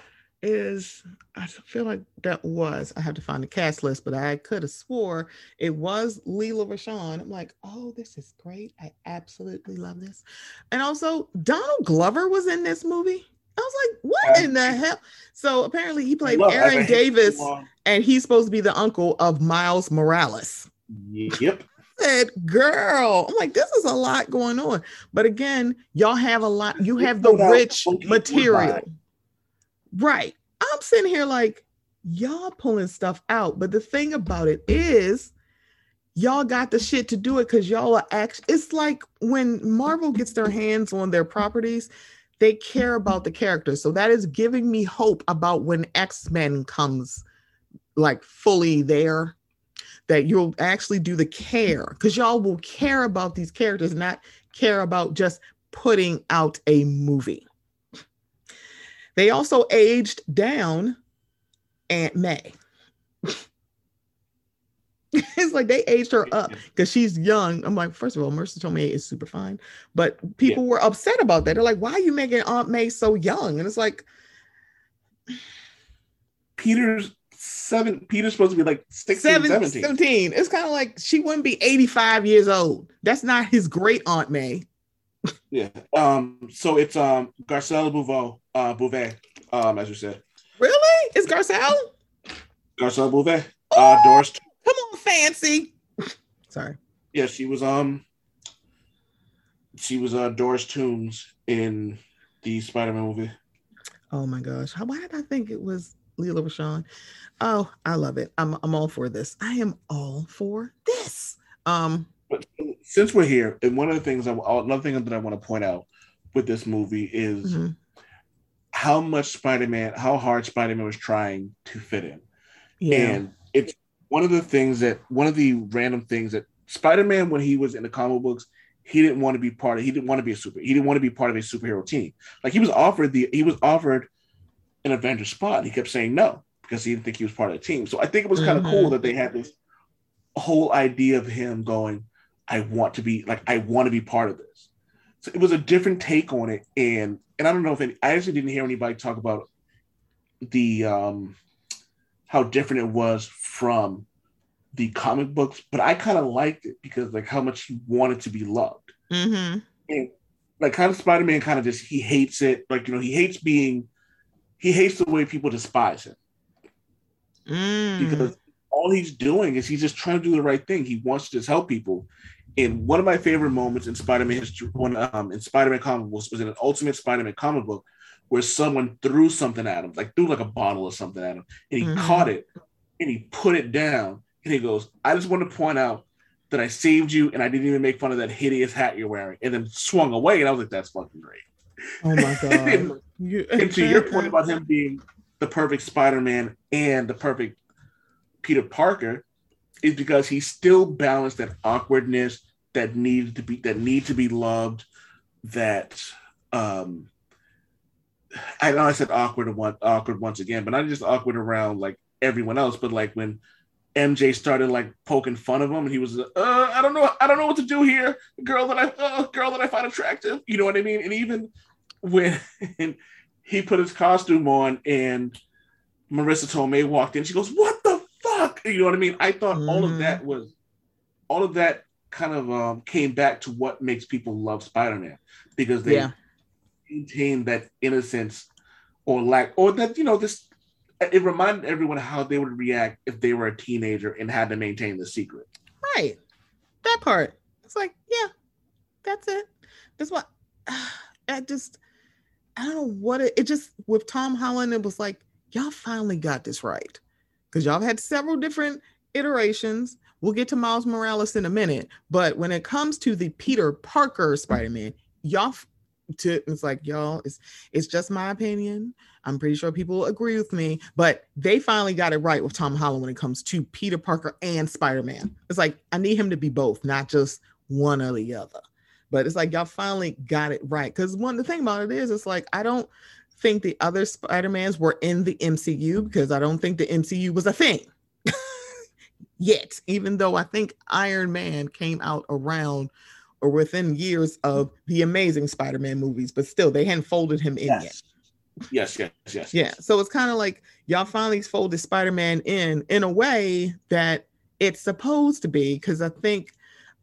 is I feel like that was I have to find the cast list, but I could have swore it was Lela Rochon. I'm like, oh, this is great. I absolutely love this. And also Donald Glover was in this movie. I was like, what in the hell? So apparently he played Aaron Davis, and he's supposed to be the uncle of Miles Morales. Yep. Said, girl, I'm like, this is a lot going on. But again, y'all have a lot, you have the rich material. Right. I'm sitting here like, y'all pulling stuff out. But the thing about it is, y'all got the shit to do it because y'all are actually, it's like when Marvel gets their hands on their properties, they care about the characters. So that is giving me hope about when X Men comes like fully there, that you'll actually do the care because y'all will care about these characters, not care about just putting out a movie. They also aged down Aunt May. it's like they aged her up because she's young. I'm like, first of all, Marisa Tomei is super fine, but people yeah. were upset about that. They're like, why are you making Aunt May so young? And it's like, Peter's seven. Peter's supposed to be like 16, seven, 17. 17. It's kind of like she wouldn't be 85 years old. That's not his great Aunt May yeah. Um. So it's um Garcelle Bouveau, uh, Beauvais, um, as you said. Really? Is Garcelle? Garcelle Beauvais. Oh, uh, Doris. Come on, fancy. Sorry. Yeah, she was um. She was uh Doris Toomes in the Spider-Man movie. Oh my gosh! How, why did I think it was Lela Rochon? Oh, I love it. I'm I'm all for this. I am all for this. Um. But since we're here, and one of the things, I, another thing that I want to point out with this movie is mm-hmm. how much Spider-Man, how hard Spider-Man was trying to fit in. Yeah. And it's one of the things that one of the random things that Spider-Man, when he was in the comic books, he didn't want to be part of. He didn't want to be a super. He didn't want to be part of a superhero team. Like he was offered the. He was offered an Avenger spot. He kept saying no because he didn't think he was part of the team. So I think it was kind of mm-hmm. cool that they had this whole idea of him going. I want to be like I want to be part of this. So it was a different take on it, and and I don't know if any, I actually didn't hear anybody talk about the um how different it was from the comic books, but I kind of liked it because like how much he wanted to be loved. Mm-hmm. And like kind of Spider Man kind of just he hates it, like you know he hates being he hates the way people despise him mm. because all he's doing is he's just trying to do the right thing. He wants to just help people, in one of my favorite moments in Spider-Man history, one um, in Spider-Man comic books was in an Ultimate Spider-Man comic book where someone threw something at him, like threw like a bottle or something at him, and he mm-hmm. caught it and he put it down, and he goes, "I just want to point out that I saved you, and I didn't even make fun of that hideous hat you're wearing," and then swung away, and I was like, "That's fucking great." Oh my god! and, to your point about him being the perfect Spider-Man and the perfect Peter Parker, is because he still balanced that awkwardness that needed to be that need to be loved that um I know I said awkward one awkward once again, but not just awkward around like everyone else, but like when MJ started like poking fun of him, and he was, uh, I don't know, I don't know what to do here, girl that I, uh, girl that I find attractive, you know what I mean? And even when he put his costume on, and Marisa Tomei walked in, she goes, "What the fuck?" You know what I mean? I thought mm. all of that mm-hmm. was, all of that kind of um, came back to what makes people love Spider-Man because they yeah. maintain that innocence or lack, or that you know this. It reminded everyone how they would react if they were a teenager and had to maintain the secret. Right, that part. It's like, yeah, that's it. That's what I just I don't know what it, it just with Tom Holland, it was like, y'all finally got this right. Because y'all had several different iterations. We'll get to Miles Morales in a minute. But when it comes to the Peter Parker Spider-Man, y'all to it's like y'all it's it's just my opinion i'm pretty sure people agree with me but they finally got it right with tom holland when it comes to peter parker and spider-man it's like i need him to be both not just one or the other but it's like y'all finally got it right. Because one the thing about it is, it's like I don't think the other Spider-Mans were in the MCU because I don't think the MCU was a thing yet, even though I think Iron Man came out around or within years of the amazing Spider-Man movies, but still they hadn't folded him in yes. yet. Yes, yes, yes. Yeah. So it's kind of like y'all finally folded Spider-Man in in a way that it's supposed to be, because I think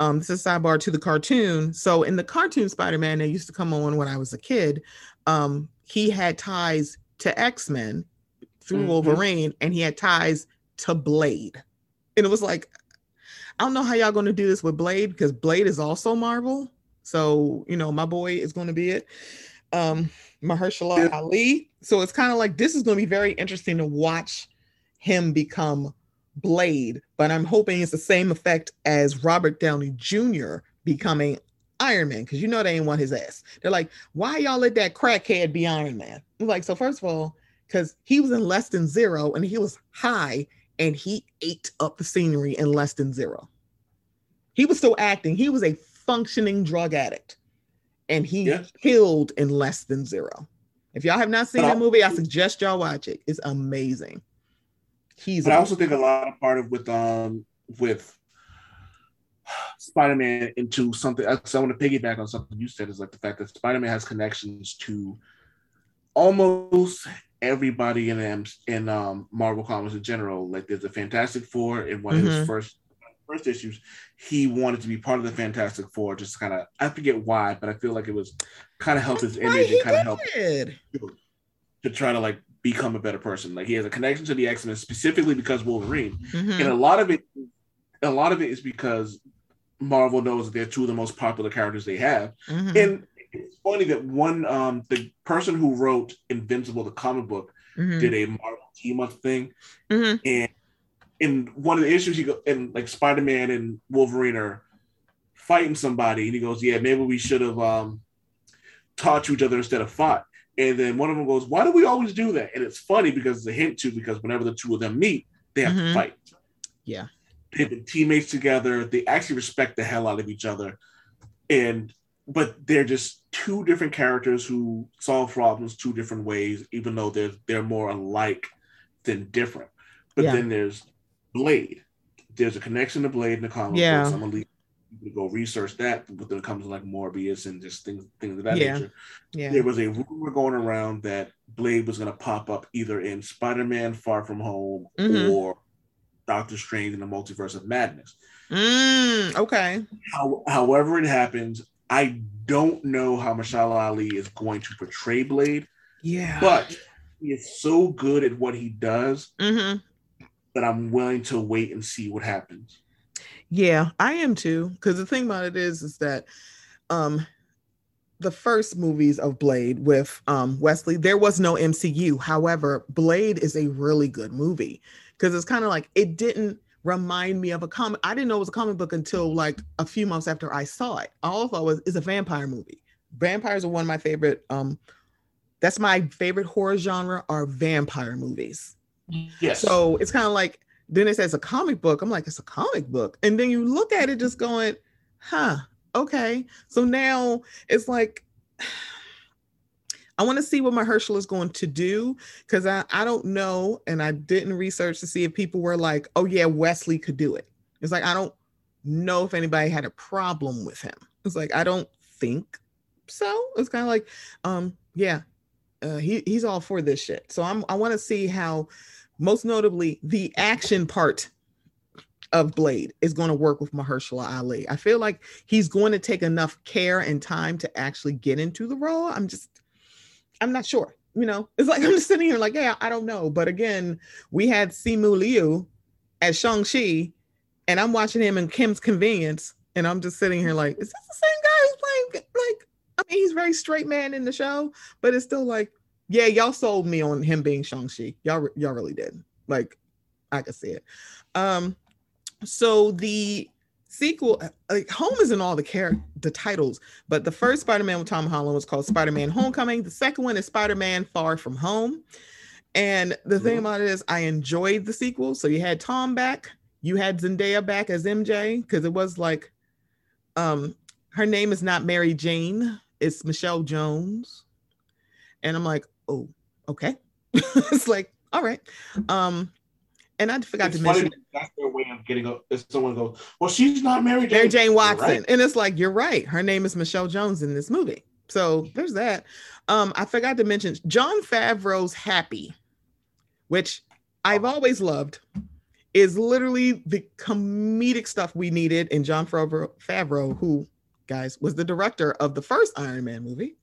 um, this is sidebar to the cartoon. So in the cartoon Spider-Man that used to come on when I was a kid, um, he had ties to X-Men through mm-hmm. Wolverine, and he had ties to Blade. And it was like, I don't know how y'all gonna do this with Blade, because Blade is also Marvel. So, you know, my boy is gonna be it. Um, Mahershala yeah. Ali. So it's kind of like this is gonna be very interesting to watch him become Blade, but I'm hoping it's the same effect as Robert Downey Jr. becoming Iron Man because you know they ain't want his ass. They're like, why y'all let that crackhead be Iron Man? I'm like, so first of all, because he was in less than zero and he was high and he ate up the scenery in less than zero. He was still acting. He was a functioning drug addict and he yes. killed in less than zero. If y'all have not seen that movie, I suggest y'all watch it. It's amazing. He's. But I also think a lot of part of with um with Spider-Man into something. I want to piggyback on something you said is like the fact that Spider-Man has connections to almost everybody in in um, Marvel comics in general. Like there's a Fantastic Four in one mm-hmm. of his mm-hmm. first first issues. He wanted to be part of the Fantastic Four. Just kind of I forget why, but I feel like it was kind of help his image and kind of help to try to like become a better person. Like he has a connection to the X Men specifically because Wolverine, mm-hmm. and a lot of it, a lot of it is because Marvel knows that they're two of the most popular characters they have, mm-hmm. and it's funny that one um the person who wrote Invincible, the comic book, mm-hmm. did a Marvel team up thing, mm-hmm. and in one of the issues he go and like Spider Man and Wolverine are fighting somebody, and he goes, "Yeah, maybe we should have um taught to each other instead of fought." And then one of them goes, Why do we always do that? And it's funny because it's a hint to because whenever the two of them meet, they have mm-hmm. to fight. Yeah. They've been teammates together. They actually respect the hell out of each other. And but they're just two different characters who solve problems two different ways, even though they're they're more alike than different. But yeah. then there's Blade. There's a connection to Blade in the comic yeah. books. I'm gonna leave go research that but then it comes to like Morbius and just things things of that yeah. nature. Yeah. There was a rumor going around that Blade was going to pop up either in Spider-Man: Far From Home mm-hmm. or Doctor Strange in the Multiverse of Madness. Mm, okay. How, however it happens, I don't know how Mahershala Ali is going to portray Blade. Yeah. But he is so good at what he does mm-hmm. that I'm willing to wait and see what happens. Yeah, I am too. Because the thing about it is, is that um the first movies of Blade with um Wesley, there was no MCU. However, Blade is a really good movie because it's kind of like it didn't remind me of a comic. I didn't know it was a comic book until like a few months after I saw it. All I thought was it's a vampire movie. Vampires are one of my favorite. Um, that's my favorite horror genre are vampire movies. Yes. So it's kind of like then it says a comic book. I'm like, it's a comic book. And then you look at it just going, huh, okay. So now it's like, I want to see what Mahershala is going to do because I, I don't know. And I didn't research to see if people were like, oh, yeah, Wesley could do it. It's like, I don't know if anybody had a problem with him. It's like, I don't think so. It's kind of like, um, yeah, uh, he, he's all for this shit. So I'm, I want to see how most notably the action part of Blade is going to work with Mahershala Ali. I feel like he's going to take enough care and time to actually get into the role. I'm just, I'm not sure. You know, it's like I'm just sitting here like, yeah, I don't know. But again, we had Simu Liu as Shang-Chi, and I'm watching him in Kim's Convenience, And I'm just sitting here like, is this the same guy who's playing? Like, I mean, he's very straight man in the show, but it's still like, yeah, y'all sold me on him being Shang-Chi. Y'all, y'all really did. Like, I could see it. Um, so the sequel, like home is in all the character the titles, but the first Spider-Man with Tom Holland was called Spider-Man Homecoming. The second one is Spider-Man Far From Home. And the thing about it is, I enjoyed the sequel. So you had Tom back, you had Zendaya back as MJ because it was like, um, her name is not Mary Jane, it's Michelle Jones, and I'm like, oh, okay. it's like, all right. Um, and I forgot It's to mention that that's their way of getting a. If someone goes, well, she's not Mary Jane. Mary Jane Watson. right. And it's like, you're right. Her name is Michelle Jones in this movie. So there's that. Um, I forgot to mention Jon Favreau's Happy, which I've always loved, is literally the comedic stuff we needed in Jon Favreau, Favreau who, guys, was the director of the first Iron Man movie.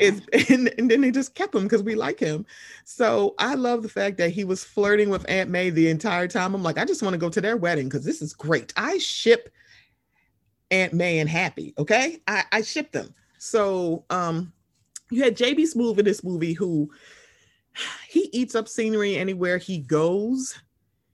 Is and, and then they just kept him because we like him. So I love the fact that he was flirting with Aunt May the entire time. I'm like, I just want to go to their wedding because this is great. I ship Aunt May and Happy. Okay, I, I ship them. So um, you had JB Smoove in this movie who he eats up scenery anywhere he goes.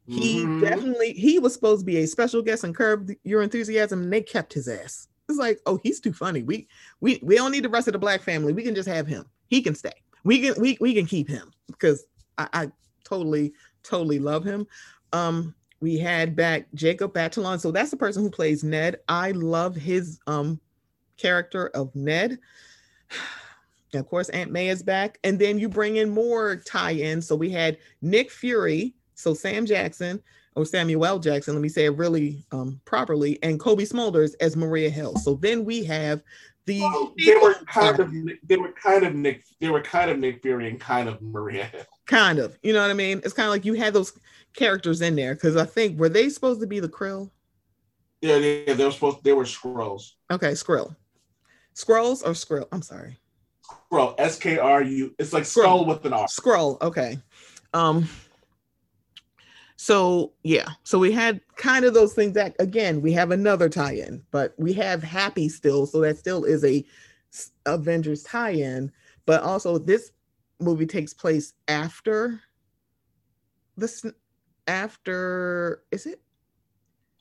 He Mhm. definitely he was supposed to be a special guest and Curb Your Enthusiasm, and they kept his ass. It's like, oh, he's too funny. We we we don't need the rest of the black family. We can just have him. He can stay. We can we we can keep him because I, I totally totally love him. Um, we had back Jacob Batalon. So that's the person who plays Ned. I love his um character of Ned. Of course, Aunt May is back. And then you bring in more tie-ins. So we had Nick Fury, so Sam Jackson, or Samuel L. Jackson, let me say it really um, properly, and Cobie Smulders as Maria Hill. So then we have the Well, they were kind of they were kind of Nick they were kind of Nick Fury and kind of Maria Hill. kind of, you know what I mean? It's kind of like you had those characters in there because I think were they supposed to be the Krill? Yeah, yeah, they were supposed they were scrolls. Okay, Skrill. Scrolls or Skrill? I'm sorry. Scroll S K R U. It's like Skrull. with an R. Scroll. Okay. Um. So yeah, so we had kind of those things that again we have another tie-in, but we have Happy still, so that still is a Avengers tie-in. But also, this movie takes place after this after is it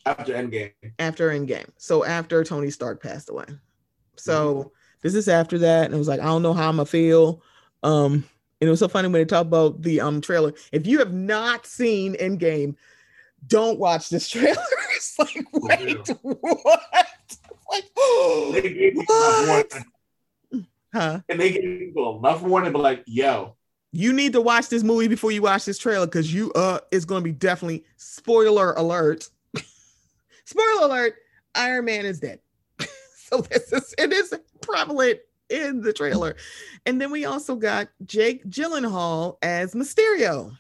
after Endgame. after Endgame. So after Tony Stark passed away. So this is after that, and it was like I don't know how I'm gonna feel. Um, and it was so funny when they talk about the um trailer. If you have not seen Endgame, don't watch this trailer. it's like wait, what? Like They gave people enough what? warning, Huh? and they gave people enough warning, but like, yo, You need to watch this movie before you watch this trailer because you uh it's gonna be definitely spoiler alert. spoiler alert, Iron Man is dead. so this is it is prevalent in the trailer. And then we also got Jake Gyllenhaal as Mysterio.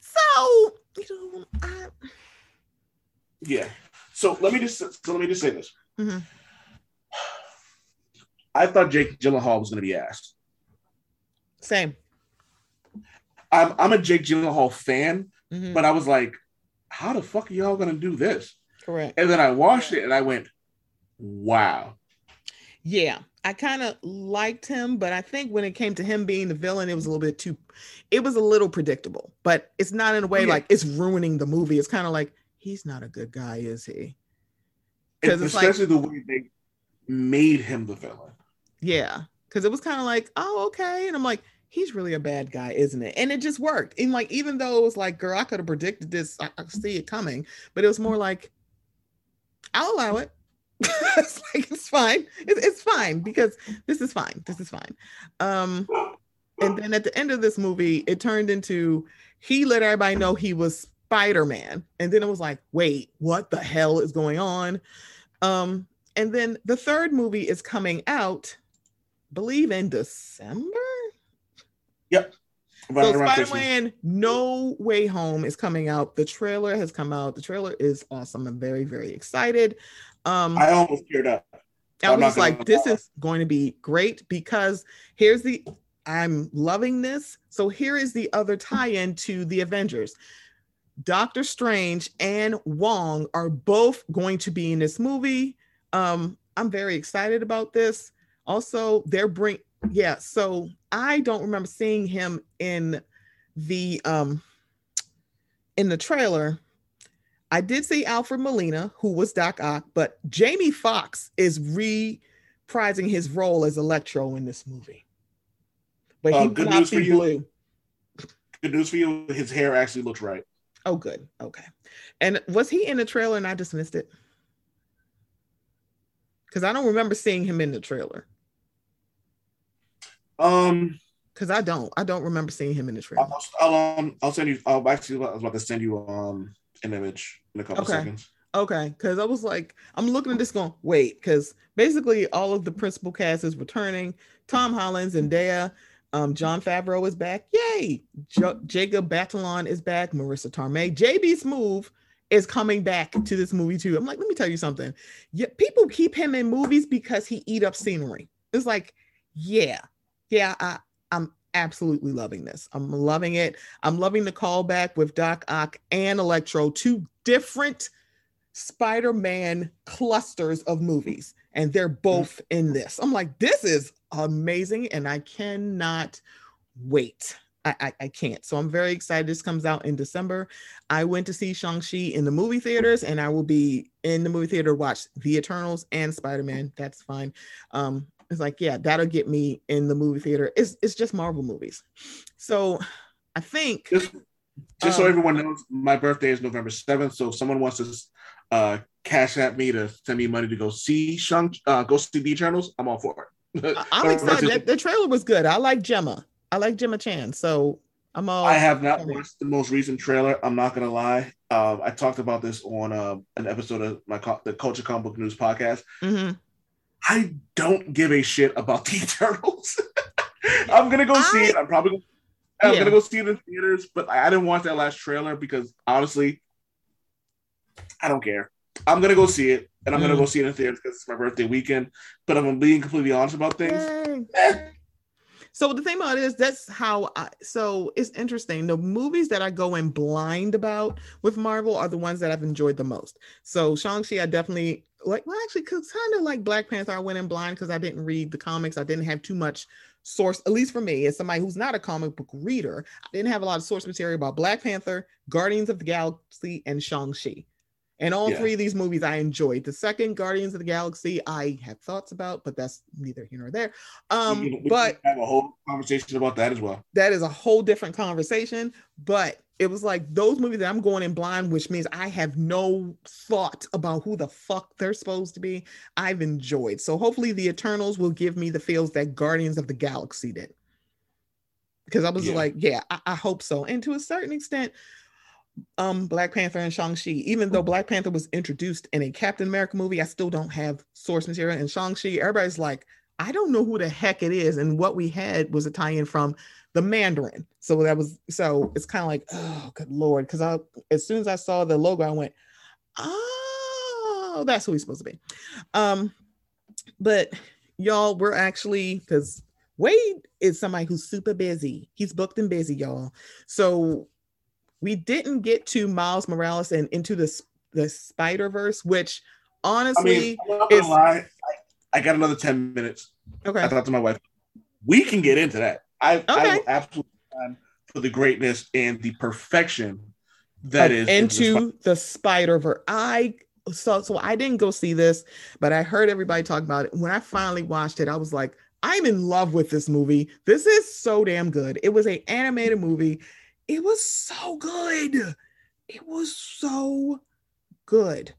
So, you know, I, yeah. So let me just so let me just say this. Mhm. I thought Jake Gyllenhaal was going to be asked. same. I'm I'm a Jake Gyllenhaal fan, Mhm, but I was like, how the fuck are y'all going to do this? correct. And then I watched it and I went, wow. Yeah, I kind of liked him, but I think when it came to him being the villain, it was a little bit too, it was a little predictable, but it's not in a way oh, Yeah. like it's ruining the movie. It's kind of like, he's not a good guy, is he? And 'Cause it's like- especially the way they made him the villain. Yeah, because it was kind of like, oh, okay. And I'm like, he's really a bad guy, isn't it? And it just worked. And like, even though it was like, girl, I could have predicted this, I, I see it coming, but it was more like, I'll allow it. it's like it's fine. It, it's fine because this is fine. This is fine. Um, and then at the end of this movie, it turned into he let everybody know he was Spider-Man. And then it was like, wait, what the hell is going on? Um, and then the third movie is coming out, believe in December. Right So. Spider-Man No Way Home is coming out. The trailer has come out. The trailer is awesome. I'm very, very excited. Um, I almost teared up. I I'm was like, this is going to be great because here's the I'm loving this. So here is the other tie-in to the Avengers. Doctor Strange and Wong are both going to be in this movie. Um, I'm very excited about this. Also, they're bring yeah, so I don't remember seeing him in the um in the trailer. I did see Alfred Molina, who was Doc Ock, but Jamie Foxx is reprising his role as Electro in this movie. But Uh, he good news for you. blue. Good news for you. His hair actually looks right. Oh, good. Okay. And was he in the trailer and I dismissed it? Because I don't remember seeing him in the trailer. Um, Because I don't. I don't remember seeing him in the trailer. I'll, I'll um I'll send you. I'll actually I was about to send you um an image in a couple Okay. seconds. Okay, because I was like, I'm looking at this going, wait, because basically all of the principal cast is returning. Tom Holland, Zendaya, um, Jon Favreau is back. Yay! Jo- Jacob Batalon is back. Marisa Tomei. JB Smoove is coming back to this movie too. I'm like, let me tell you something. Yeah, people keep him in movies because he eat up scenery. It's like, yeah, yeah, I, I'm absolutely loving this. I'm loving it. I'm loving the callback with Doc Ock and Electro, two different Spider-Man clusters of movies, and they're both in this. I'm like, this is amazing, and I cannot wait. I, I, I can't. So I'm very excited. This comes out in December. I went to see Shang-Chi in the movie theaters, and I will be in the movie theater to watch The Eternals and Spider-Man. That's fine. Um, it's like, yeah, that'll get me in the movie theater. It's it's just Marvel movies. So I think Just just so Um, everyone knows, my birthday is November seventh. So if someone wants to uh cash at me to send me money to go see Shang, uh, go see the Eternals, I'm all for it. I'm excited. The, the trailer was good. I like Gemma. I like Gemma Chan. So I'm all I have not watched the most recent trailer. I'm not gonna lie. Uh, I talked about this on uh, an episode of my co- the Culture Comic Book News podcast. Mhm. I don't give a shit about the Eternals. I'm gonna go see it. I'm probably gonna, I'm Yeah. gonna go see it in theaters, but I, I didn't watch that last trailer because honestly, I don't care. I'm gonna go see it, and I'm gonna Mm. go see it in theaters because it's my birthday weekend. But I'm being completely honest about things. Yay. Eh, So the thing about it is that's how I so it's interesting. The movies that I go in blind about with Marvel are the ones that I've enjoyed the most. So Shang-Chi, I definitely like well actually kind of like Black Panther, I went in blind because I didn't read the comics. I didn't have too much source, at least for me, as somebody who's not a comic book reader, I didn't have a lot of source material about Black Panther, Guardians of the Galaxy, and Shang-Chi. And all Yeah. three of these movies I enjoyed. The second Guardians of the Galaxy, I have thoughts about, but that's neither here nor there. Um, we we but have a whole conversation about that as well. that is a whole different conversation. But it was like those movies that I'm going in blind, which means I have no thought about who the fuck they're supposed to be. I've enjoyed. So hopefully the Eternals will give me the feels that Guardians of the Galaxy did. Because I was Yeah. like, yeah, I, I hope so. And to a certain extent, um, Black Panther and Shang-Chi, even though Black Panther was introduced in a Captain America movie, I still don't have source material. And Shang-Chi, everybody's like, I don't know who the heck it is. And what we had was a tie-in from the Mandarin. So that was so it's kind of like, oh good lord. Cause I as soon as I saw the logo, I went, Oh, that's who he's supposed to be. Um, but y'all, we're actually because Wade is somebody who's super busy. He's booked and busy, y'all. So we didn't get to Miles Morales and into the the Spider Verse, which I honestly, mean, not gonna lie. I, I got another ten minutes. Okay, I thought to my wife, we can get into that. I, I Okay. will absolutely for the greatness and the perfection that is into the Spider Verse. I so so I didn't go see this, but I heard everybody talk about it. When I finally watched it, I was like, I'm in love with this movie. This is so damn good. It was a animated movie. It was so good. It was so good.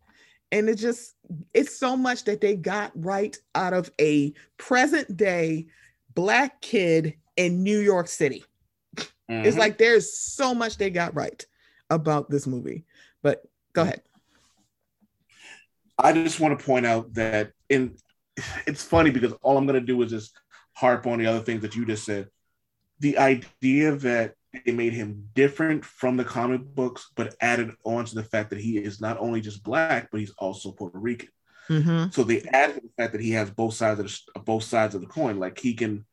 And it just it's so much that they got right out of a present day black kid in New York City. It's Mhm. like there's so much they got right about this movie. But go ahead. I just want to point out that in it's funny because all I'm going to do is just harp on the other things that you just said. The idea that they made him different from the comic books, but added on to the fact that he is not only just black, but he's also Puerto Rican. Mhm. So they added the fact that he has both sides of the, both sides of the coin. Like he can,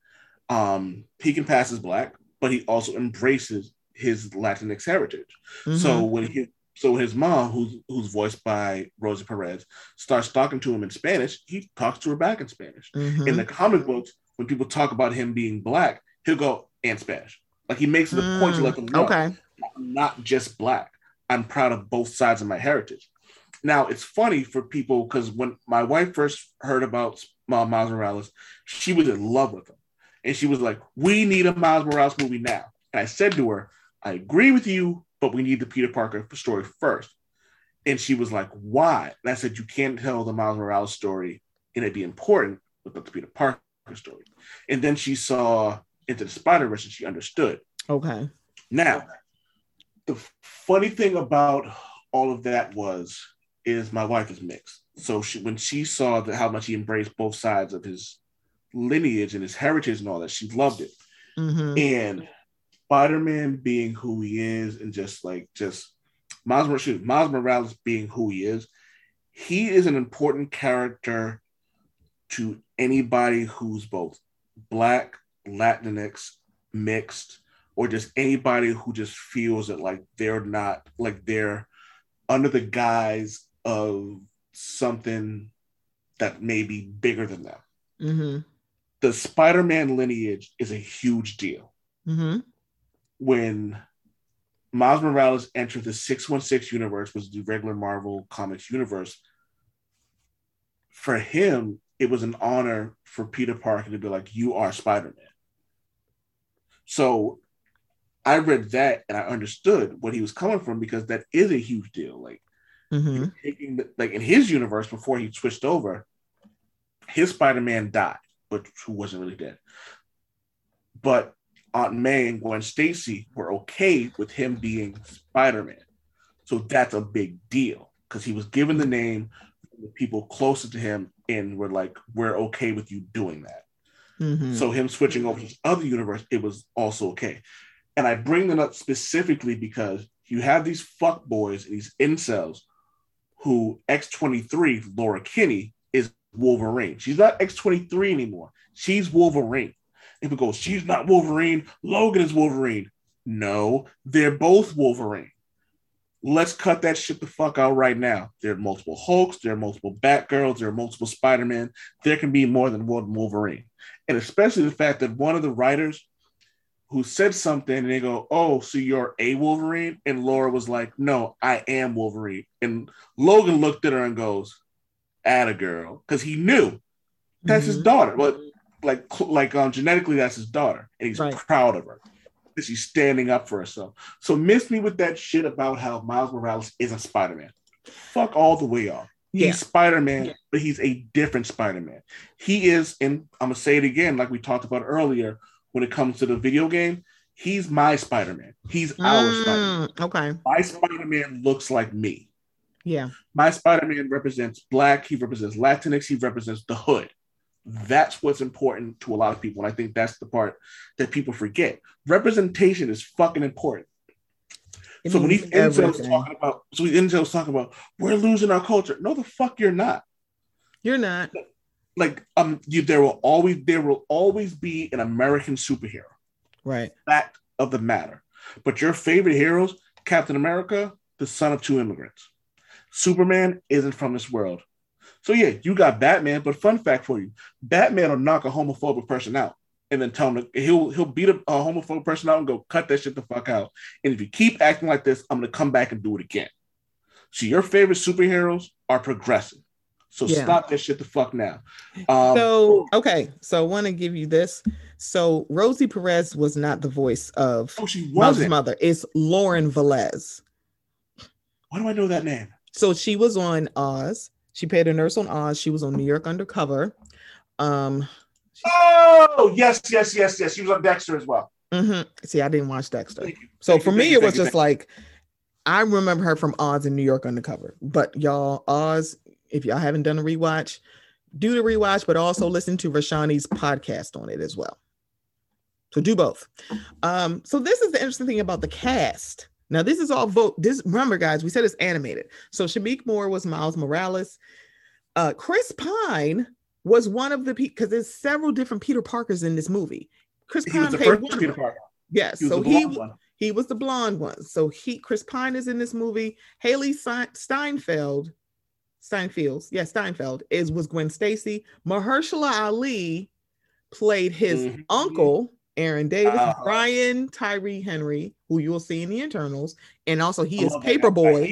um, he can pass as black, but he also embraces his Latinx heritage. Mm-hmm. So when he so his mom, who's who's voiced by Rosie Perez, starts talking to him in Spanish. He talks to her back in Spanish. Mm-hmm. In the comic books, when people talk about him being black, he'll go and Spanish. Like he makes it a mm, point to let them know, okay. I'm not just black. I'm proud of both sides of my heritage. Now it's funny for people because when my wife first heard about Miles Morales, she was in love with him, and she was like, "We need a Miles Morales movie now." And I said to her, "I agree with you, but we need the Peter Parker story first. And she was like, "Why?" And I said, "You can't tell the Miles Morales story and it'd be important without the Peter Parker story." And then she saw into the Spider Verse and she understood. Okay. Now, the funny thing about all of that was is my wife is mixed. So she, when she saw that how much he embraced both sides of his lineage and his heritage and all that, she loved it. Mm-hmm. And Spider-Man being who he is, and just like just Miles Morales, Miles Morales being who he is, he is an important character to anybody who's both black, Latinx, mixed, or just anybody who just feels that like they're not like they're under the guise of something that may be bigger than them. Mm-hmm. The Spider-Man lineage is a huge deal. Mm-hmm. When Miles Morales entered the 616 universe, was the regular Marvel Comics universe, for him, it was an honor for Peter Parker to be like, You are Spider Man. So I read that and I understood what he was coming from because that is a huge deal. Like, mm-hmm. taking the, like in his universe before he switched over, his Spider Man died, but who wasn't really dead. But Aunt May and Gwen Stacy were okay with him being Spider Man. So that's a big deal because he was given the name the people closer to him and were like, we're okay with you doing that. Mm-hmm. So him switching over to his other universe, it was also okay. And I bring that up specifically because you have these fuck boys and these incels who X23, Laura Kinney, is Wolverine. She's not X23 anymore. She's Wolverine. People go, she's not Wolverine. Logan is Wolverine. No, they're both Wolverine. Let's cut that shit the fuck out right now. There are multiple Hulks, there are multiple Batgirls, there are multiple Spider-Man. There can be more than one Wolverine. And especially the fact that one of the writers who said something and they go, Oh, so you're a Wolverine? And Laura was like, No, I am Wolverine. And Logan looked at her and goes, At a girl. Because he knew that's mm-hmm. his daughter. But like like um genetically that's his daughter. And he's right. proud of her she's standing up for herself. So miss me with that shit about how Miles Morales isn't Spider Man. Fuck all the way off. Yeah. He's Spider Man, yeah. but he's a different Spider Man. He is, and I'm gonna say it again, like we talked about earlier, when it comes to the video game. He's my Spider Man. He's mm, our Spider Man. Okay. My Spider Man looks like me. Yeah. My Spider Man represents Black. He represents Latinx. He represents the hood. That's what's important to a lot of people. And I think that's the part that people forget. Representation is fucking important. It so when these incels talking about, so these incels talking about, we're losing our culture. No, the fuck you're not. You're not. Like um, you, there will always there will always be an American superhero. Right. Fact of the matter. But your favorite heroes, Captain America, the son of two immigrants. Superman isn't from this world. So yeah, you got Batman, but fun fact for you: Batman will knock a homophobic person out, and then tell him he'll he'll beat a, a homophobic person out and go cut that shit the fuck out. And if you keep acting like this, I'm gonna come back and do it again. So your favorite superheroes are progressive. So yeah. stop that shit the fuck now. Um, so okay, so I want to give you this. So Rosie Perez was not the voice of oh, she wasn't. mother. It's Lauren Velez. Why do I know that name? So she was on Oz. She played a nurse on Oz. She was on New York Undercover. Um, oh yes, yes, yes, yes. She was on Dexter as well. Mm-hmm. See, I didn't watch Dexter, so for me it was just like I remember her from Oz in New York Undercover. But y'all, Oz, if y'all haven't done a rewatch, do the rewatch, but also listen to Rashani's podcast on it as well. So do both. Um, so this is the interesting thing about the cast. Now, this is all vote. This remember, guys, we said it's animated. So Shameik Moore was Miles Morales. Uh, Chris Pine was one of the because there's several different Peter Parkers in this movie. Chris he Pine played one Peter Parker. Yes, He so he one. he was the blonde one. So he Chris Pine is in this movie. Hailee Stein- Steinfeld, Steinfields, yeah, Steinfeld is was Gwen Stacy. Mahershala Ali played his Mhm. uncle, Aaron Davis, Uh-huh. Brian Tyree Henry, who you will see in the Eternals, and also he I is love that guy. Paper Boi.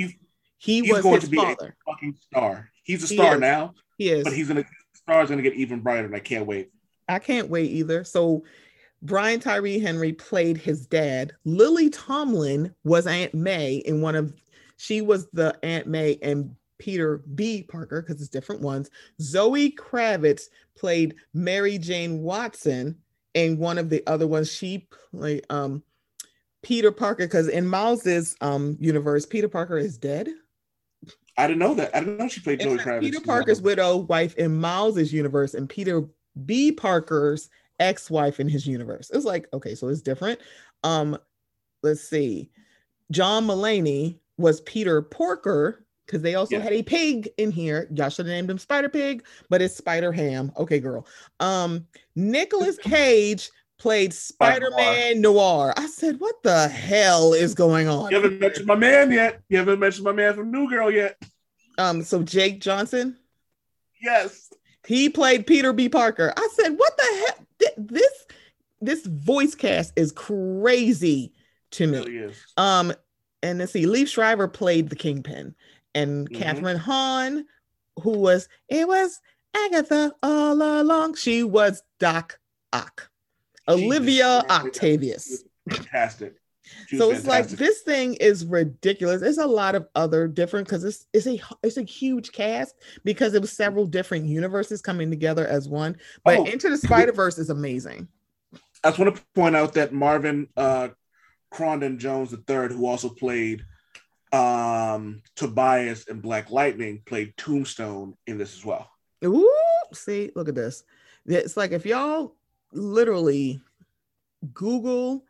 He he's was going his to be a fucking star. He's a star is. now, He is. but he's gonna is gonna get even brighter, and I can't wait. I can't wait either. So Brian Tyree Henry played his dad. Lily Tomlin was Aunt May in one of she was the Aunt May and Peter B. Parker because it's different ones. Zoe Kravitz played Mary Jane Watson, and one of the other ones she played um Peter Parker because in Miles's um universe, Peter Parker is dead. I didn't know that. I didn't know she played It's Kravitz. Peter Parker's widow wife in Miles's universe and Peter B. Parker's ex-wife in his universe. It's like, okay, so it's different. Um, let's see. John Mulaney was Peter Porker because they also Yeah. had a pig in here. Y'all should have named him Spider Pig, but it's Spider Ham. Okay, girl. Um, Nicolas Cage played Spider-Man Noir. I said, what the hell is going on? You haven't mentioned my man yet. You haven't mentioned my man from New Girl yet. Um, so Jake Johnson, Yes. He played Peter B. Parker. I said, "What the? Th- This this voice cast is crazy to me." really is. Um, and let's see, Liev Schreiber played the Kingpin, and Mhm. Kathryn Hahn, who was it was Agatha all along. She was Doc Ock. Olivia. Octavius. Fantastic. She So it's like this thing is ridiculous. There's a lot of other different because it's it's a it's a huge cast because it was several different universes coming together as one. But Oh. Into the Spider Verse is amazing. I just want to point out that Marvin uh, Krondon Jones III, who also played um, Tobias in Black Lightning, played Tombstone in this as well. Ooh, see, look at this. It's like if y'all literally Google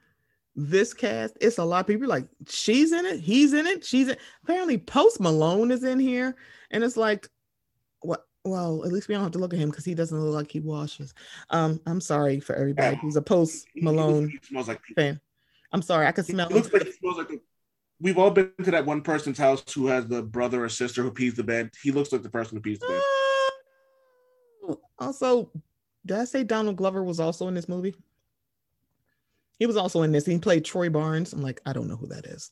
this cast, it's a lot of people like she's in it, he's in it, she's in. Apparently, Post Malone is in here, and it's like, what? Well, at least we don't have to look at him because he doesn't look like he washes. Um, I'm sorry for everybody who's a Post looks- Malone He, smells like fan. I'm sorry, I He smell. looks him. like he smells like. The, we've all been to that one person's house who has the brother or sister who pees the bed. He looks like the person who pees the bed. Uh, also, did I say Donald Glover was also in this movie? He was also in this. He played Troy Barnes. I'm like, I don't know who that is.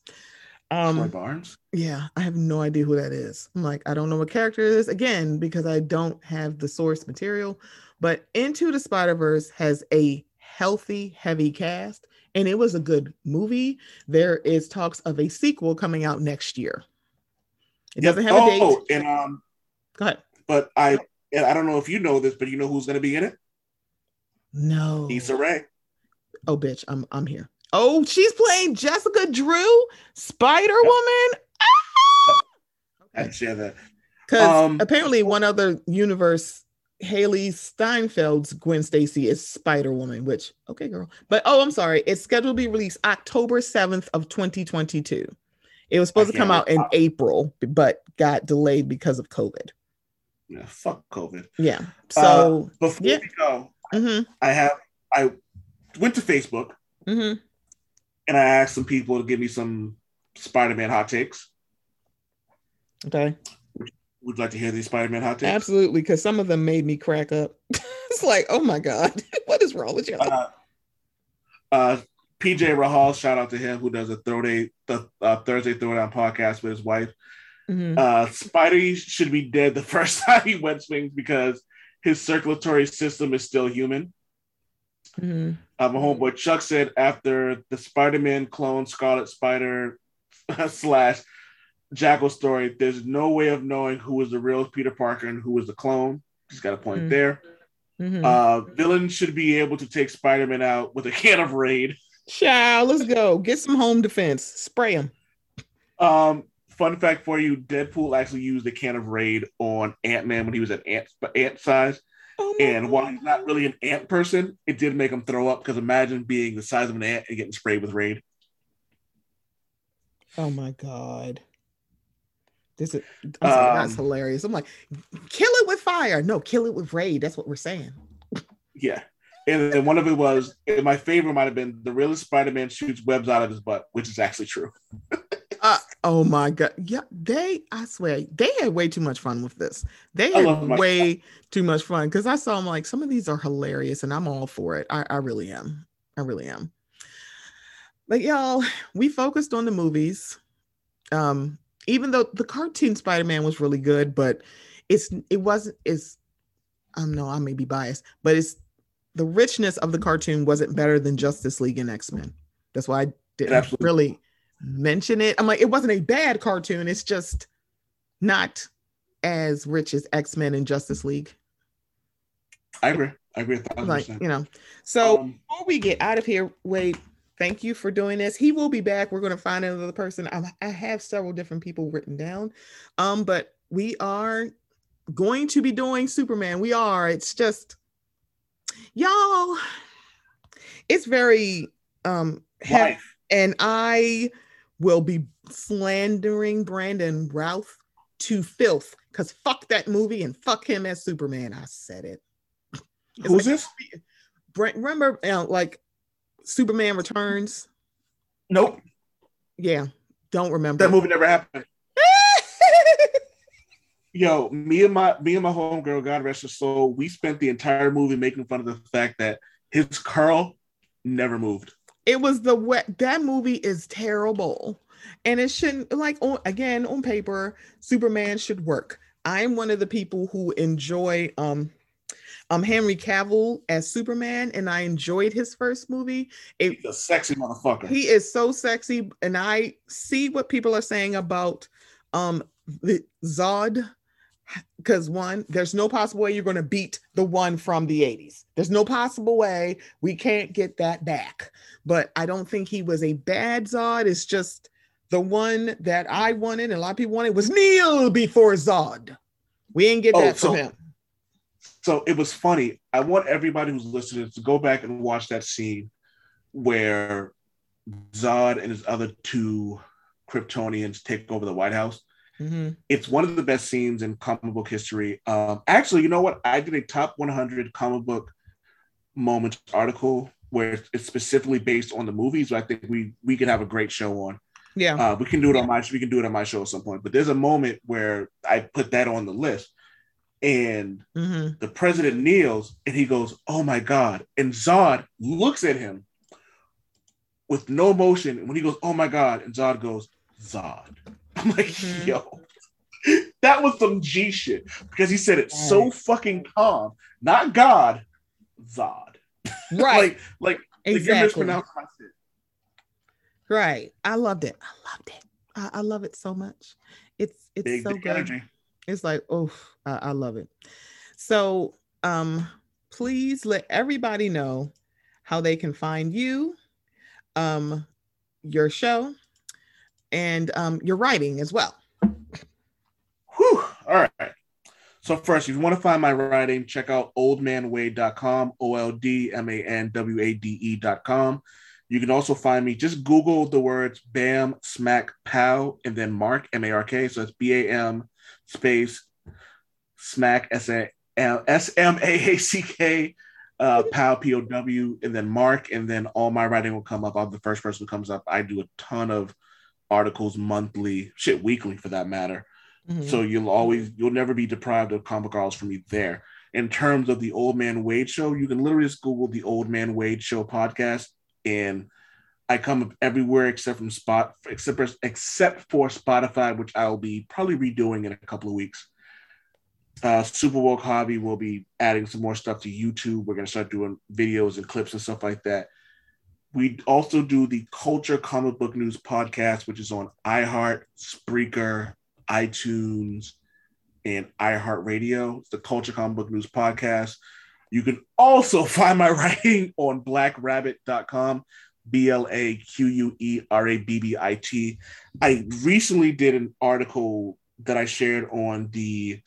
Um, Troy Barnes. yeah, I have no idea who that is. I'm like, I don't know what character it is again because I don't have the source material. But Into the Spider Verse has a healthy, heavy cast, and it was a good movie. There is talks of a sequel coming out next year. It Yep. doesn't have a date. Oh, and um, Go ahead. but I and I don't know if you know this, but you know who's going to be in it? No. Issa Rae. Oh, bitch, I'm I'm here. Oh, she's playing Jessica Drew, Spider Woman. I had to share that. Because Um, apparently, one other universe, Hailee Steinfeld's Gwen Stacy is Spider Woman. Which, okay, girl. But oh, I'm sorry. It's scheduled to be released October 7th of 2022. It was supposed to come out in April, but got delayed because of COVID. Yeah, fuck COVID. Yeah. So, Before yeah. we go, mhm, I have I went to Facebook mhm. and I asked some people to give me some Spider-Man hot takes. okay. Would you like to hear these Spider-Man hot takes? Absolutely, because some of them made me crack up. it's like, oh my god, what is wrong with you? Uh, uh, PJ Rahal, shout out to him who does a Thursday the uh, Thursday Throwdown podcast with his wife. Mhm. Uh, Spidey should be dead the first time he wet swings because his circulatory system is still human. Mhm. Uh, my homeboy Chuck said after the Spider-Man clone Scarlet Spider slash Jackal story, there's no way of knowing who was the real Peter Parker and who was the clone. He's got a point Mm. there. Mhm. Uh, villains should be able to take Spider-Man out with a can of Raid. Child, let's go. Get some home defense. Spray him. Um, fun fact for you: Deadpool actually used a can of Raid on Ant Man when he was at ant ant size. Oh And while he's not really an ant person, it did make him throw up because imagine being the size of an ant and getting sprayed with Raid. Oh my god. This is sorry, that's Um, hilarious. I'm like, kill it with fire. No, kill it with raid. That's what we're saying. Yeah. And then one of it was, and my favorite might have been the realest Spider-Man shoots webs out of his butt, which is actually true. oh my god, yeah, they, I swear, they had way too much fun with this. They had way too much fun because I saw them like some of these are hilarious, and I'm all for it. I, I really am. I really am. But y'all, we focused on the movies. Um, even though the cartoon Spider-Man was really good, but it's it wasn't it's I don't know, I may be biased, but it's the richness of the cartoon wasn't better than Justice League and X-Men. That's why I didn't really mention it. I'm like, it wasn't a bad cartoon, it's just not as rich as X-Men and Justice League. I agree. I agree. Like, you know. So um, before we get out of here, wait, thank you for doing this. He will be back. We're going to find another person. I, I have several different people written down. Um, but we are going to be doing Superman. We are. It's just y'all. It's very um heavy, and I will be slandering Brandon Routh to filth because fuck that movie and fuck him as Superman. I said it. It's Who's like, this? Brent, remember, uh, like Superman Returns? Nope. Yeah, don't remember. That movie never happened. Yo, me and my me and my homegirl, God rest her soul, we spent the entire movie making fun of the fact that his curl never moved. It was the wet that movie is terrible. And it shouldn't like on again on paper, Superman should work. I'm one of the people who enjoy um um Henry Cavill as Superman, and I enjoyed his first movie. It, He's a sexy motherfucker. He is so sexy, and I see what people are saying about um the Zod because one, there's no possible way you're going to beat the one from the 80s. There's no possible way we can't get that back. But I don't think he was a bad Zod. It's just the one that I wanted and a lot of people wanted was Kneel before Zod. We ain't get oh, that from him. So it was funny. I want everybody who's listening to go back and watch that scene where Zod and his other two Kryptonians take over the White House Mm-hmm. It's one of the best scenes in comic book history. Um, actually, you know what? I did a top 100 comic book moments article where it's specifically based on the movies. So I think we we could have a great show on. Yeah, uh, we can do it on my we can do it on my show at some point. But there's a moment where I put that on the list, and mm-hmm. the president kneels and he goes, "Oh my god!" And Zod looks at him with no emotion. And when he goes, "Oh my god," and Zod goes, "Zod." I'm like, mm-hmm. yo, that was some G shit because he said it so fucking calm. Not God, Zod. Right. like, like, exactly. Like right. I loved it. I loved it. I, I love it so much. It's it's big, so good. Energy. It's like, oh, I, I love it. So um please let everybody know how they can find you, um, your show, and um, your writing as well. Whew. All right. So first, if you want to find my writing, check out oldmanwade.com, O-L-D-M-A-N-W-A-D-E.com. You can also find me, just Google the words BAM, Smack, Pow, and then Mark, M-A-R-K. So it's B-A-M space Smack, S-M-A-A-C-K, uh, Pow, P-O-W, and then Mark, and then all my writing will come up. I'm the first person who comes up. I do a ton of articles monthly, shit weekly for that matter. Mm-hmm. So you'll always you'll never be deprived of comic articles from me there. In terms of the Old Man Wade show, you can literally just Google the Old Man Wade show podcast, and I come up everywhere except from spot except for, except for Spotify, which I'll be probably redoing in a couple of weeks. Uh, Super Woke Hobby will be adding some more stuff to YouTube. We're gonna start doing videos and clips and stuff like that. We also do the Culture Comic Book News podcast, which is on iHeart, Spreaker, iTunes, and iHeartRadio. It's the Culture Comic Book News podcast. You can also find my writing on blaquerabbit.com, B L A Q U E R A B B I T. I recently did an article that I shared on the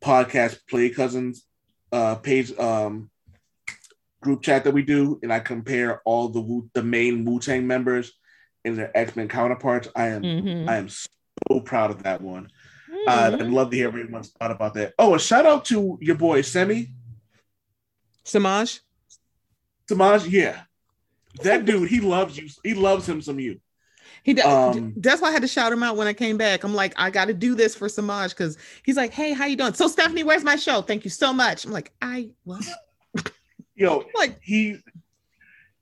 podcast Play Cousins uh, page um, group chat that we do, and I compare all the Wu, the main Wu Tang members and their X Men counterparts. I am mm-hmm. I am so proud of that one. Mm-hmm. Uh, I'd love to hear everyone's thought about that. Oh, a shout out to your boy Semi Samaj. Samaj, yeah, that dude, he loves you. He loves him some you. He does. Um, that's why I had to shout him out when I came back. I'm like, I got to do this for Samaj because he's like, "Hey, how you doing?" So Stephanie, where's my show? Thank you so much. I'm like, I what? Yo, like he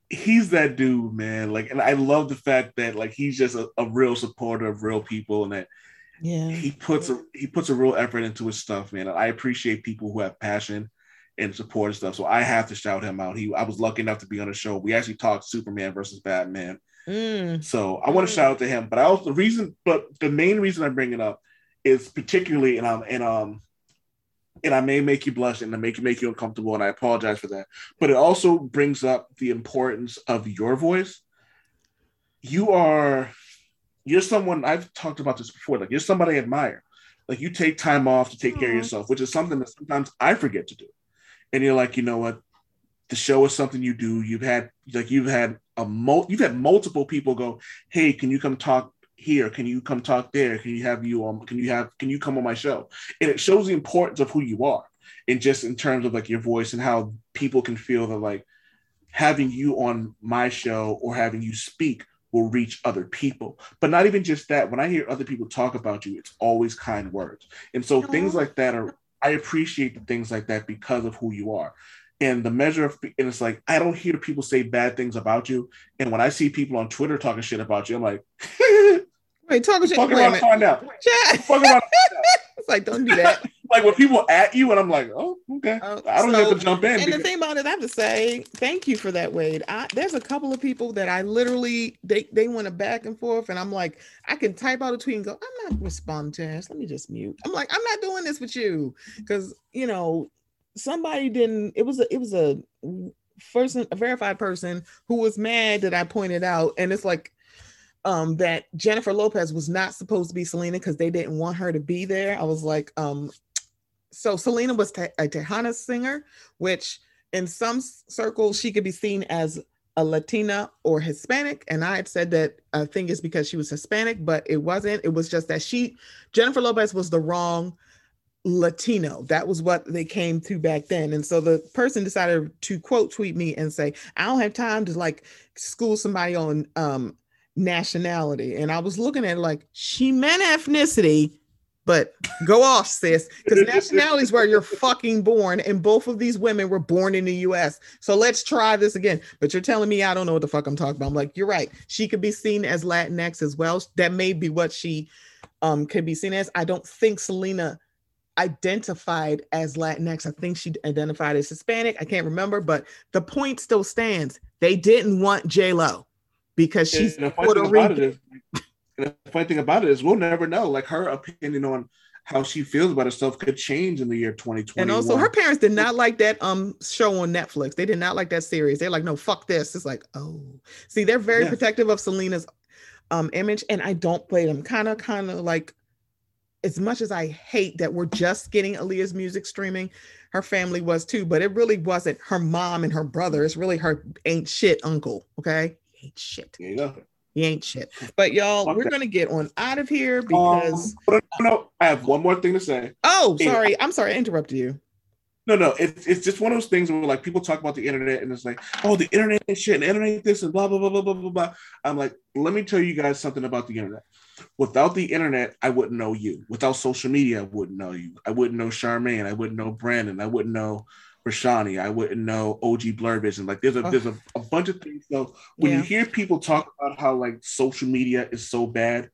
he's that dude, man. Like, and I love the fact that like he's just a, a real supporter of real people, and that yeah he puts a he puts a real effort into his stuff, man. I appreciate people who have passion and support and stuff. So I have to shout him out. He I was lucky enough to be on the show. We actually talked Superman versus Batman. Mm. So I want to mm. shout out to him. But I also the reason, but the main reason I bring it up is particularly and um and um and I may make you blush and I make you make you uncomfortable, and I apologize for that. But it also brings up the importance of your voice. You are you're someone I've talked about this before. Like you're somebody I admire. Like you take time off to take Aww. care of mm-hmm. yourself, which is something that sometimes I forget to do. And you're like, you know what? The show is something you do. You've had like you've had a mul- you've had multiple people go, hey, can you come talk here? Can you come talk there? Can you have you on? Can you have? Can you come on my show? And it shows the importance of who you are, and just in terms of like your voice and how people can feel that like having you on my show or having you speak will reach other people. But not even just that. When I hear other people talk about you, it's always kind words. And so things like that are. I appreciate the things like that because of who you are and the measure of and it's like I don't hear people say bad things about you, and when I see people on Twitter talking shit about you, I'm like, wait, talking shit. Fuck around, find out. Fuck around. it's like don't do that. like when people at you, and I'm like, oh, okay, uh, I don't so, have to jump in. And because- the thing about it, I have to say, thank you for that, Wade. I, there's a couple of people that I literally they they went a back and forth, and I'm like, I can type out a tweet and go, I'm not responding to this. Let me just mute. I'm like, I'm not doing this with you because you know somebody didn't it was a it was a person a verified person who was mad that I pointed out and it's like um that Jennifer Lopez was not supposed to be Selena because they didn't want her to be there. I was like um so Selena was te- a Tejana singer which in some circles she could be seen as a Latina or Hispanic. And I had said that I think it's because she was Hispanic, but it wasn't. It was just that she, Jennifer Lopez, was the wrong Latino. That was what they came to back then. And so the person decided to quote tweet me and say, I don't have time to like school somebody on um nationality. And I was looking at like she meant ethnicity, but go off, sis. Because nationality is where you're fucking born. And both of these women were born in the US. So let's try this again. But you're telling me I don't know what the fuck I'm talking about. I'm like, you're right. She could be seen as Latinx as well. That may be what she um could be seen as. I don't think Selena identified as Latinx. I think she identified as Hispanic. I can't remember, but the point still stands. They didn't want J Lo because she's Puerto Rican. the funny thing about it is we'll never know. Like her opinion on how she feels about herself could change in the year 2020. And also her parents did not like that um show on Netflix. They did not like that series. They're like, no, fuck this. It's like, oh. See, they're very yes. protective of Selena's um image, and I don't blame them. Kind of, kind of like as much as I hate that we're just getting Aaliyah's music streaming, her family was too, but it really wasn't her mom and her brother. It's really her ain't shit uncle. Okay. He ain't shit. Yeah. He ain't shit. But y'all, Fuck we're gonna get on out of here um, because um, no, no, I have one more thing to say. Oh, sorry. I'm sorry, I interrupted you. No, no, it's it's just one of those things where like people talk about the internet and it's like, oh, the internet and shit, and internet this and blah blah blah blah blah blah blah. I'm like, let me tell you guys something about the internet. Without the internet, I wouldn't know you. Without social media, I wouldn't know you. I wouldn't know Charmaine. I wouldn't know Brandon. I wouldn't know Rashani. I wouldn't know OG Blur Vision. Like there's a oh. there's a, a, bunch of things. So when yeah. you hear people talk about how like social media is so bad,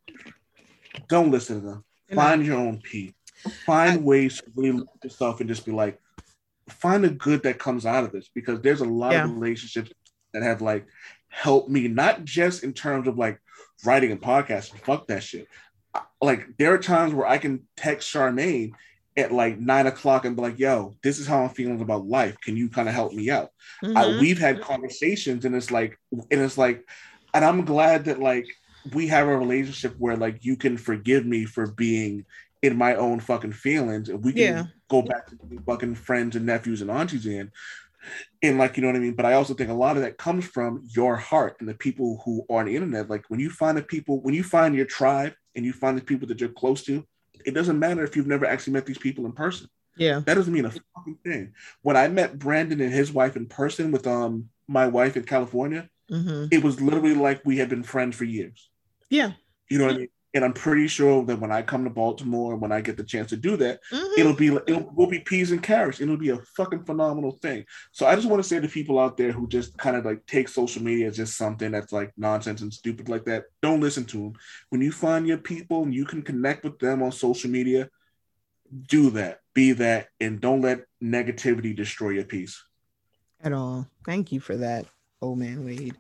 don't listen to them. Find your own peace. Find I, ways to really look at yourself and just be like, find the good that comes out of this because there's a lot yeah. of relationships that have like helped me, not just in terms of like writing and podcasting. Fuck that shit. Like there are times where I can text Charmaine at like nine o'clock and be like, "Yo, this is how I'm feeling about life. Can you kind of help me out?" Mm-hmm. I, we've had conversations, and it's like, and it's like, and I'm glad that like we have a relationship where like you can forgive me for being in my own fucking feelings, and we can yeah. go back to being fucking friends and nephews and aunties in and like you know what I mean. But I also think a lot of that comes from your heart and the people who are on the internet. Like when you find the people, when you find your tribe and you find the people that you're close to, it doesn't matter if you've never actually met these people in person. Yeah, that doesn't mean a fucking thing. When I met Brandon and his wife in person with um my wife in California, mm-hmm. it was literally like we had been friends for years. Yeah. You know what I mean? And I'm pretty sure that when I come to Baltimore, when I get the chance to do that, mm-hmm. it'll be it will be peas and carrots. It'll be a fucking phenomenal thing. So I just want to say to people out there who just kind of like take social media as just something that's like nonsense and stupid like that, don't listen to them. When you find your people and you can connect with them on social media, do that, be that, and don't let negativity destroy your peace. At all. Thank you for that, old man Wade.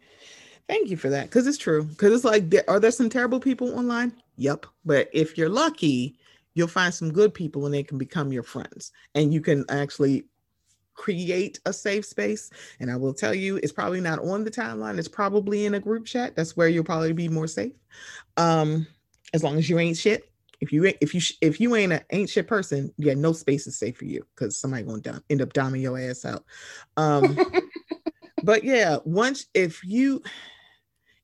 Thank you for that. Cause it's true. Cause it's like, are there some terrible people online? Yep. But if you're lucky, you'll find some good people and they can become your friends. And you can actually create a safe space. And I will tell you, it's probably not on the timeline. It's probably in a group chat. That's where you'll probably be more safe. Um, as long as you ain't shit. If you if you if you ain't an ain't shit person, yeah, no space is safe for you because somebody gonna end up doming your ass out. Um, but yeah, once if you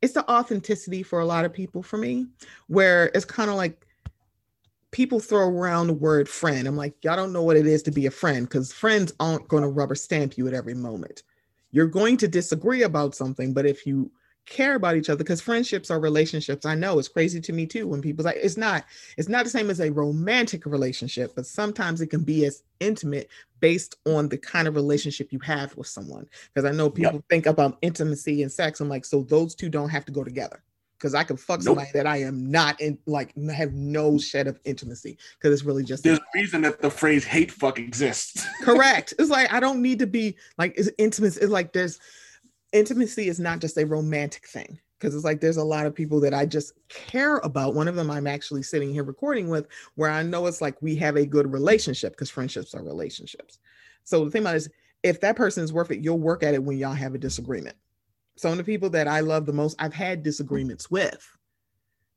it's the authenticity for a lot of people for me, where it's kind of like people throw around the word friend. I'm like, y'all don't know what it is to be a friend because friends aren't going to rubber stamp you at every moment. You're going to disagree about something, but if you care about each other because friendships are relationships i know it's crazy to me too when people like it's not it's not the same as a romantic relationship but sometimes it can be as intimate based on the kind of relationship you have with someone because i know people yep. think about intimacy and sex i'm like so those two don't have to go together because I can fuck somebody that I am not in, like have no shed of intimacy because it's really just there's a reason that the phrase hate fuck exists. Correct. It's like I don't need to be like it's intimate. It's like there's intimacy is not just a romantic thing because it's like there's a lot of people that I just care about. One of them I'm actually sitting here recording with, where I know it's like we have a good relationship because friendships are relationships. So the thing about it is, if that person is worth it, you'll work at it when y'all have a disagreement. Some of the people that I love the most, I've had disagreements with,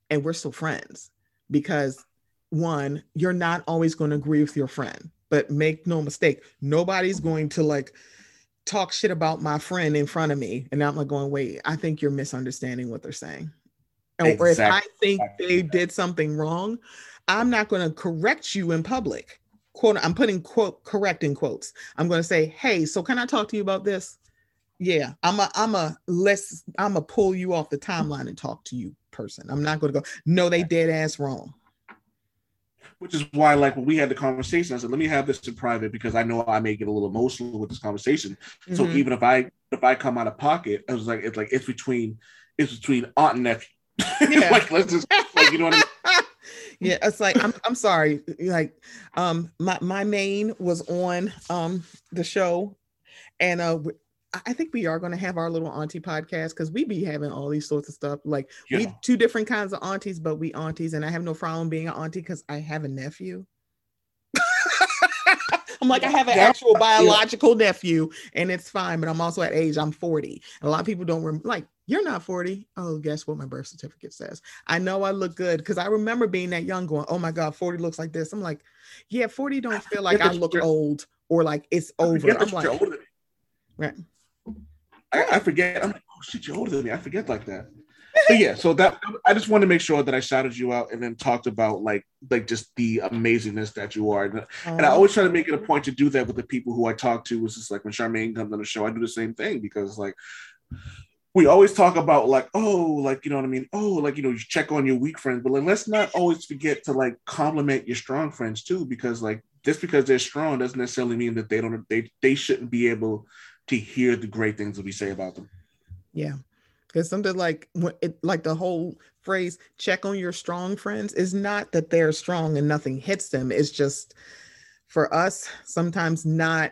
and we're still friends because one, you're not always going to agree with your friend, but make no mistake, nobody's going to like talk shit about my friend in front of me and I'm like going, wait, I think you're misunderstanding what they're saying. Exactly. Or if I think they did something wrong, I'm not going to correct you in public. Quote, I'm putting quote correct in quotes. I'm going to say, hey, so can I talk to you about this? Yeah, I'm a, I'm a let's, I'm a pull you off the timeline and talk to you person. I'm not going to go, no, they dead ass wrong which is why like when we had the conversation i said let me have this in private because i know i may get a little emotional with this conversation mm-hmm. so even if i if i come out of pocket i was like it's like it's between it's between aunt and nephew yeah. like let's just like you know what i mean yeah it's like i'm i'm sorry like um my my main was on um the show and uh I think we are going to have our little auntie podcast because we be having all these sorts of stuff. Like yeah. we two different kinds of aunties, but we aunties, and I have no problem being an auntie because I have a nephew. I'm like, I have an actual biological nephew, and it's fine. But I'm also at age, I'm 40. And a lot of people don't remember, like, you're not 40. Oh, guess what my birth certificate says? I know I look good because I remember being that young, going, oh my God, 40 looks like this. I'm like, yeah, 40 don't feel like I look old or like it's over. I'm like, right. I, I forget. I'm like, oh shit, you're older than me. I forget like that. So yeah, so that I just wanted to make sure that I shouted you out and then talked about like like just the amazingness that you are, and, and I oh. always try to make it a point to do that with the people who I talk to. Was just like when Charmaine comes on the show, I do the same thing because like we always talk about like oh like you know what I mean oh like you know you check on your weak friends, but like let's not always forget to like compliment your strong friends too because like just because they're strong doesn't necessarily mean that they don't they they shouldn't be able to hear the great things that we say about them. Yeah. Because something like it, like the whole phrase "check on your strong friends" is not that they're strong and nothing hits them. It's just for us sometimes not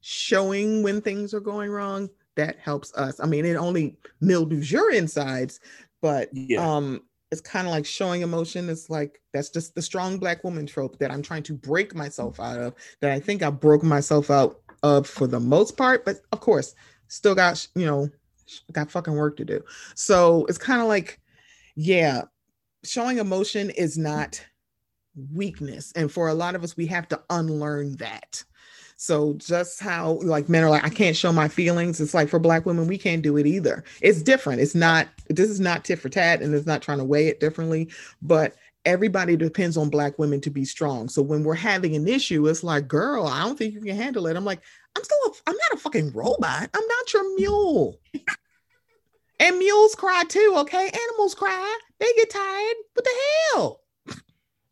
showing when things are going wrong. That helps us. I mean, it only mildews your insides, but yeah. um, it's kind of like showing emotion. It's like that's just the strong black woman trope that I'm trying to break myself out of. That I think I broke myself out of for the most part, but of course, still got, you know, got fucking work to do. So it's kind of like, yeah, showing emotion is not weakness. And for a lot of us, we have to unlearn that. So just how like men are like, I can't show my feelings. It's like for black women, we can't do it either. It's different. It's not, this is not tit for tat and it's not trying to weigh it differently, but everybody depends on black women to be strong. So when we're having an issue, it's like, girl, I don't think you can handle it. I'm like, I'm still, a, I'm not a fucking robot. I'm not your mule. and mules cry too, okay? Animals cry. They get tired. What the hell?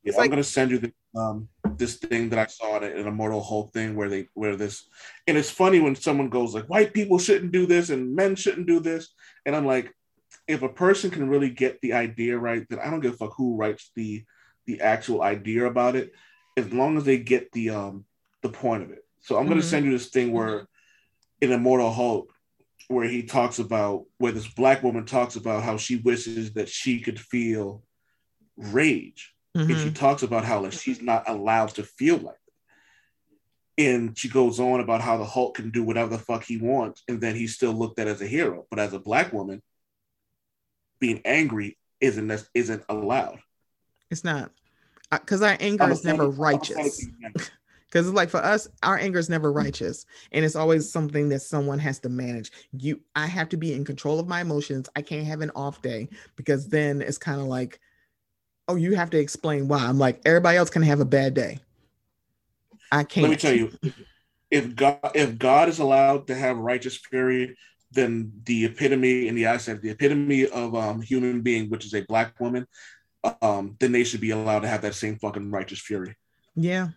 Yeah, I'm gonna send you the um this thing that I saw in an Immortal Hulk thing where they where this and it's funny when someone goes like white people shouldn't do this and men shouldn't do this and I'm like if a person can really get the idea right then I don't give a fuck who writes the the actual idea about it as long as they get the um the point of it. So I'm mm-hmm. gonna send you this thing where in Immortal Hulk where he talks about where this black woman talks about how she wishes that she could feel rage Mm-hmm. And she mm-hmm. talks about how like she's not allowed to feel like it. And she goes on about how the Hulk can do whatever the fuck he wants, and then he's still looked at as a hero. But as a black woman, being angry isn't isn't allowed. It's not because our anger is never righteous. Because like for us, our anger is never mm-hmm. righteous, and it's always something that someone has to manage. You, I have to be in control of my emotions. I can't have an off day because then it's kind of like oh, you have to explain why. I'm like, everybody else can have a bad day. I can't. Let me tell you, if God if God is allowed to have righteous fury, then the epitome in the I said the epitome of um human being, which is a black woman, um, then they should be allowed to have that same fucking righteous fury. Yeah.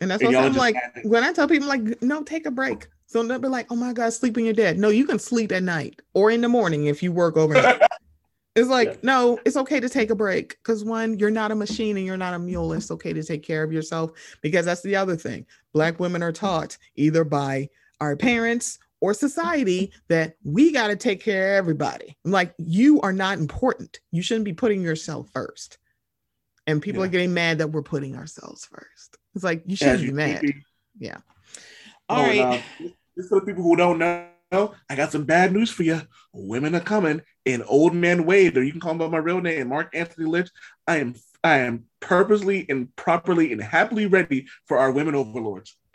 And that's what I'm like when I tell people like, no, take a break. So they'll be like, oh my God, sleep when you're dead. No, you can sleep at night or in the morning if you work overnight. It's like, yeah. no, it's okay to take a break because one, you're not a machine and you're not a mule. It's okay to take care of yourself because that's the other thing. Black women are taught either by our parents or society that we got to take care of everybody. I'm like, you are not important. You shouldn't be putting yourself first. And people yeah. are getting mad that we're putting ourselves first. It's like, you shouldn't be mad. Be. Yeah. All right. Uh, just for the people who don't know, I got some bad news for you. Women are coming. And old man Wade, or you can call him by my real name, Mark Anthony Lynch. I am I am purposely and properly and happily ready for our women overlords.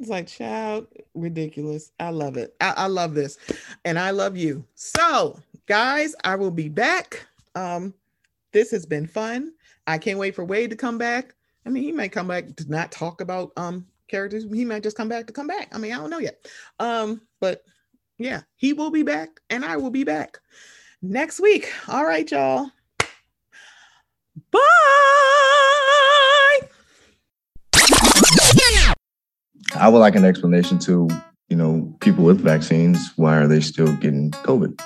it's like, child, ridiculous. I love it. I, I love this. And I love you. So, guys, I will be back. Um, this has been fun. I can't wait for Wade to come back. I mean, he might come back to not talk about um characters. He might just come back to come back. I mean, I don't know yet. Um, but yeah, he will be back and I will be back next week. All right, y'all. Bye. I would like an explanation to, you know, people with vaccines. Why are they still getting COVID?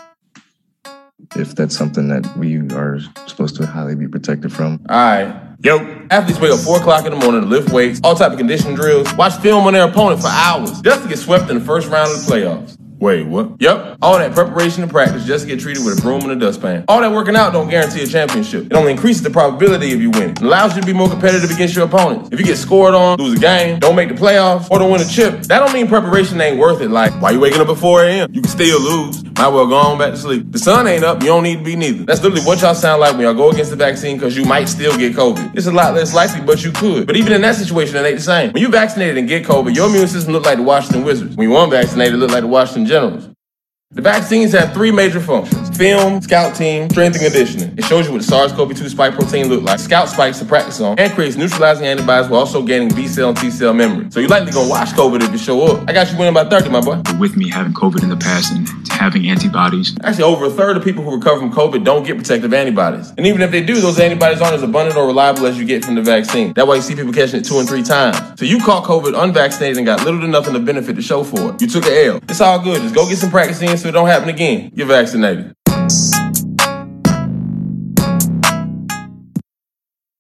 If that's something that we are supposed to highly be protected from. All right. Yo, athletes wake up 4 o'clock in the morning to lift weights, all type of conditioning drills, watch film on their opponent for hours, just to get swept in the first round of the playoffs. Wait, what? Yep. All that preparation and practice just to get treated with a broom and a dustpan. All that working out don't guarantee a championship. It only increases the probability of you winning. It allows you to be more competitive against your opponents. If you get scored on, lose a game, don't make the playoffs, or don't win a chip, that don't mean preparation ain't worth it. Like, why you waking up at 4 a.m.? You can still lose. Might well go on back to sleep. The sun ain't up, you don't need to be neither. That's literally what y'all sound like when y'all go against the vaccine because you might still get COVID. It's a lot less likely, but you could. But even in that situation, it ain't the same. When you vaccinated and get COVID, your immune system look like the Washington Wizards. When you unvaccinated, it look like the Washington Generals. The vaccines have three major functions. Film, scout team, strength and conditioning. It shows you what the SARS-CoV-2 spike protein look like, scout spikes to practice on, and creates neutralizing antibodies while also gaining B cell and T cell memory. So you're likely gonna watch COVID if you show up. I got you winning by 30, my boy. With me having COVID in the past and having antibodies. Actually, over a third of people who recover from COVID don't get protective antibodies. And even if they do, those antibodies aren't as abundant or reliable as you get from the vaccine. That's why you see people catching it two and three times. So you caught COVID unvaccinated and got little to nothing to benefit to show for it. You took an L. It's all good. Just go get some practice in so it don't happen again. Get vaccinated.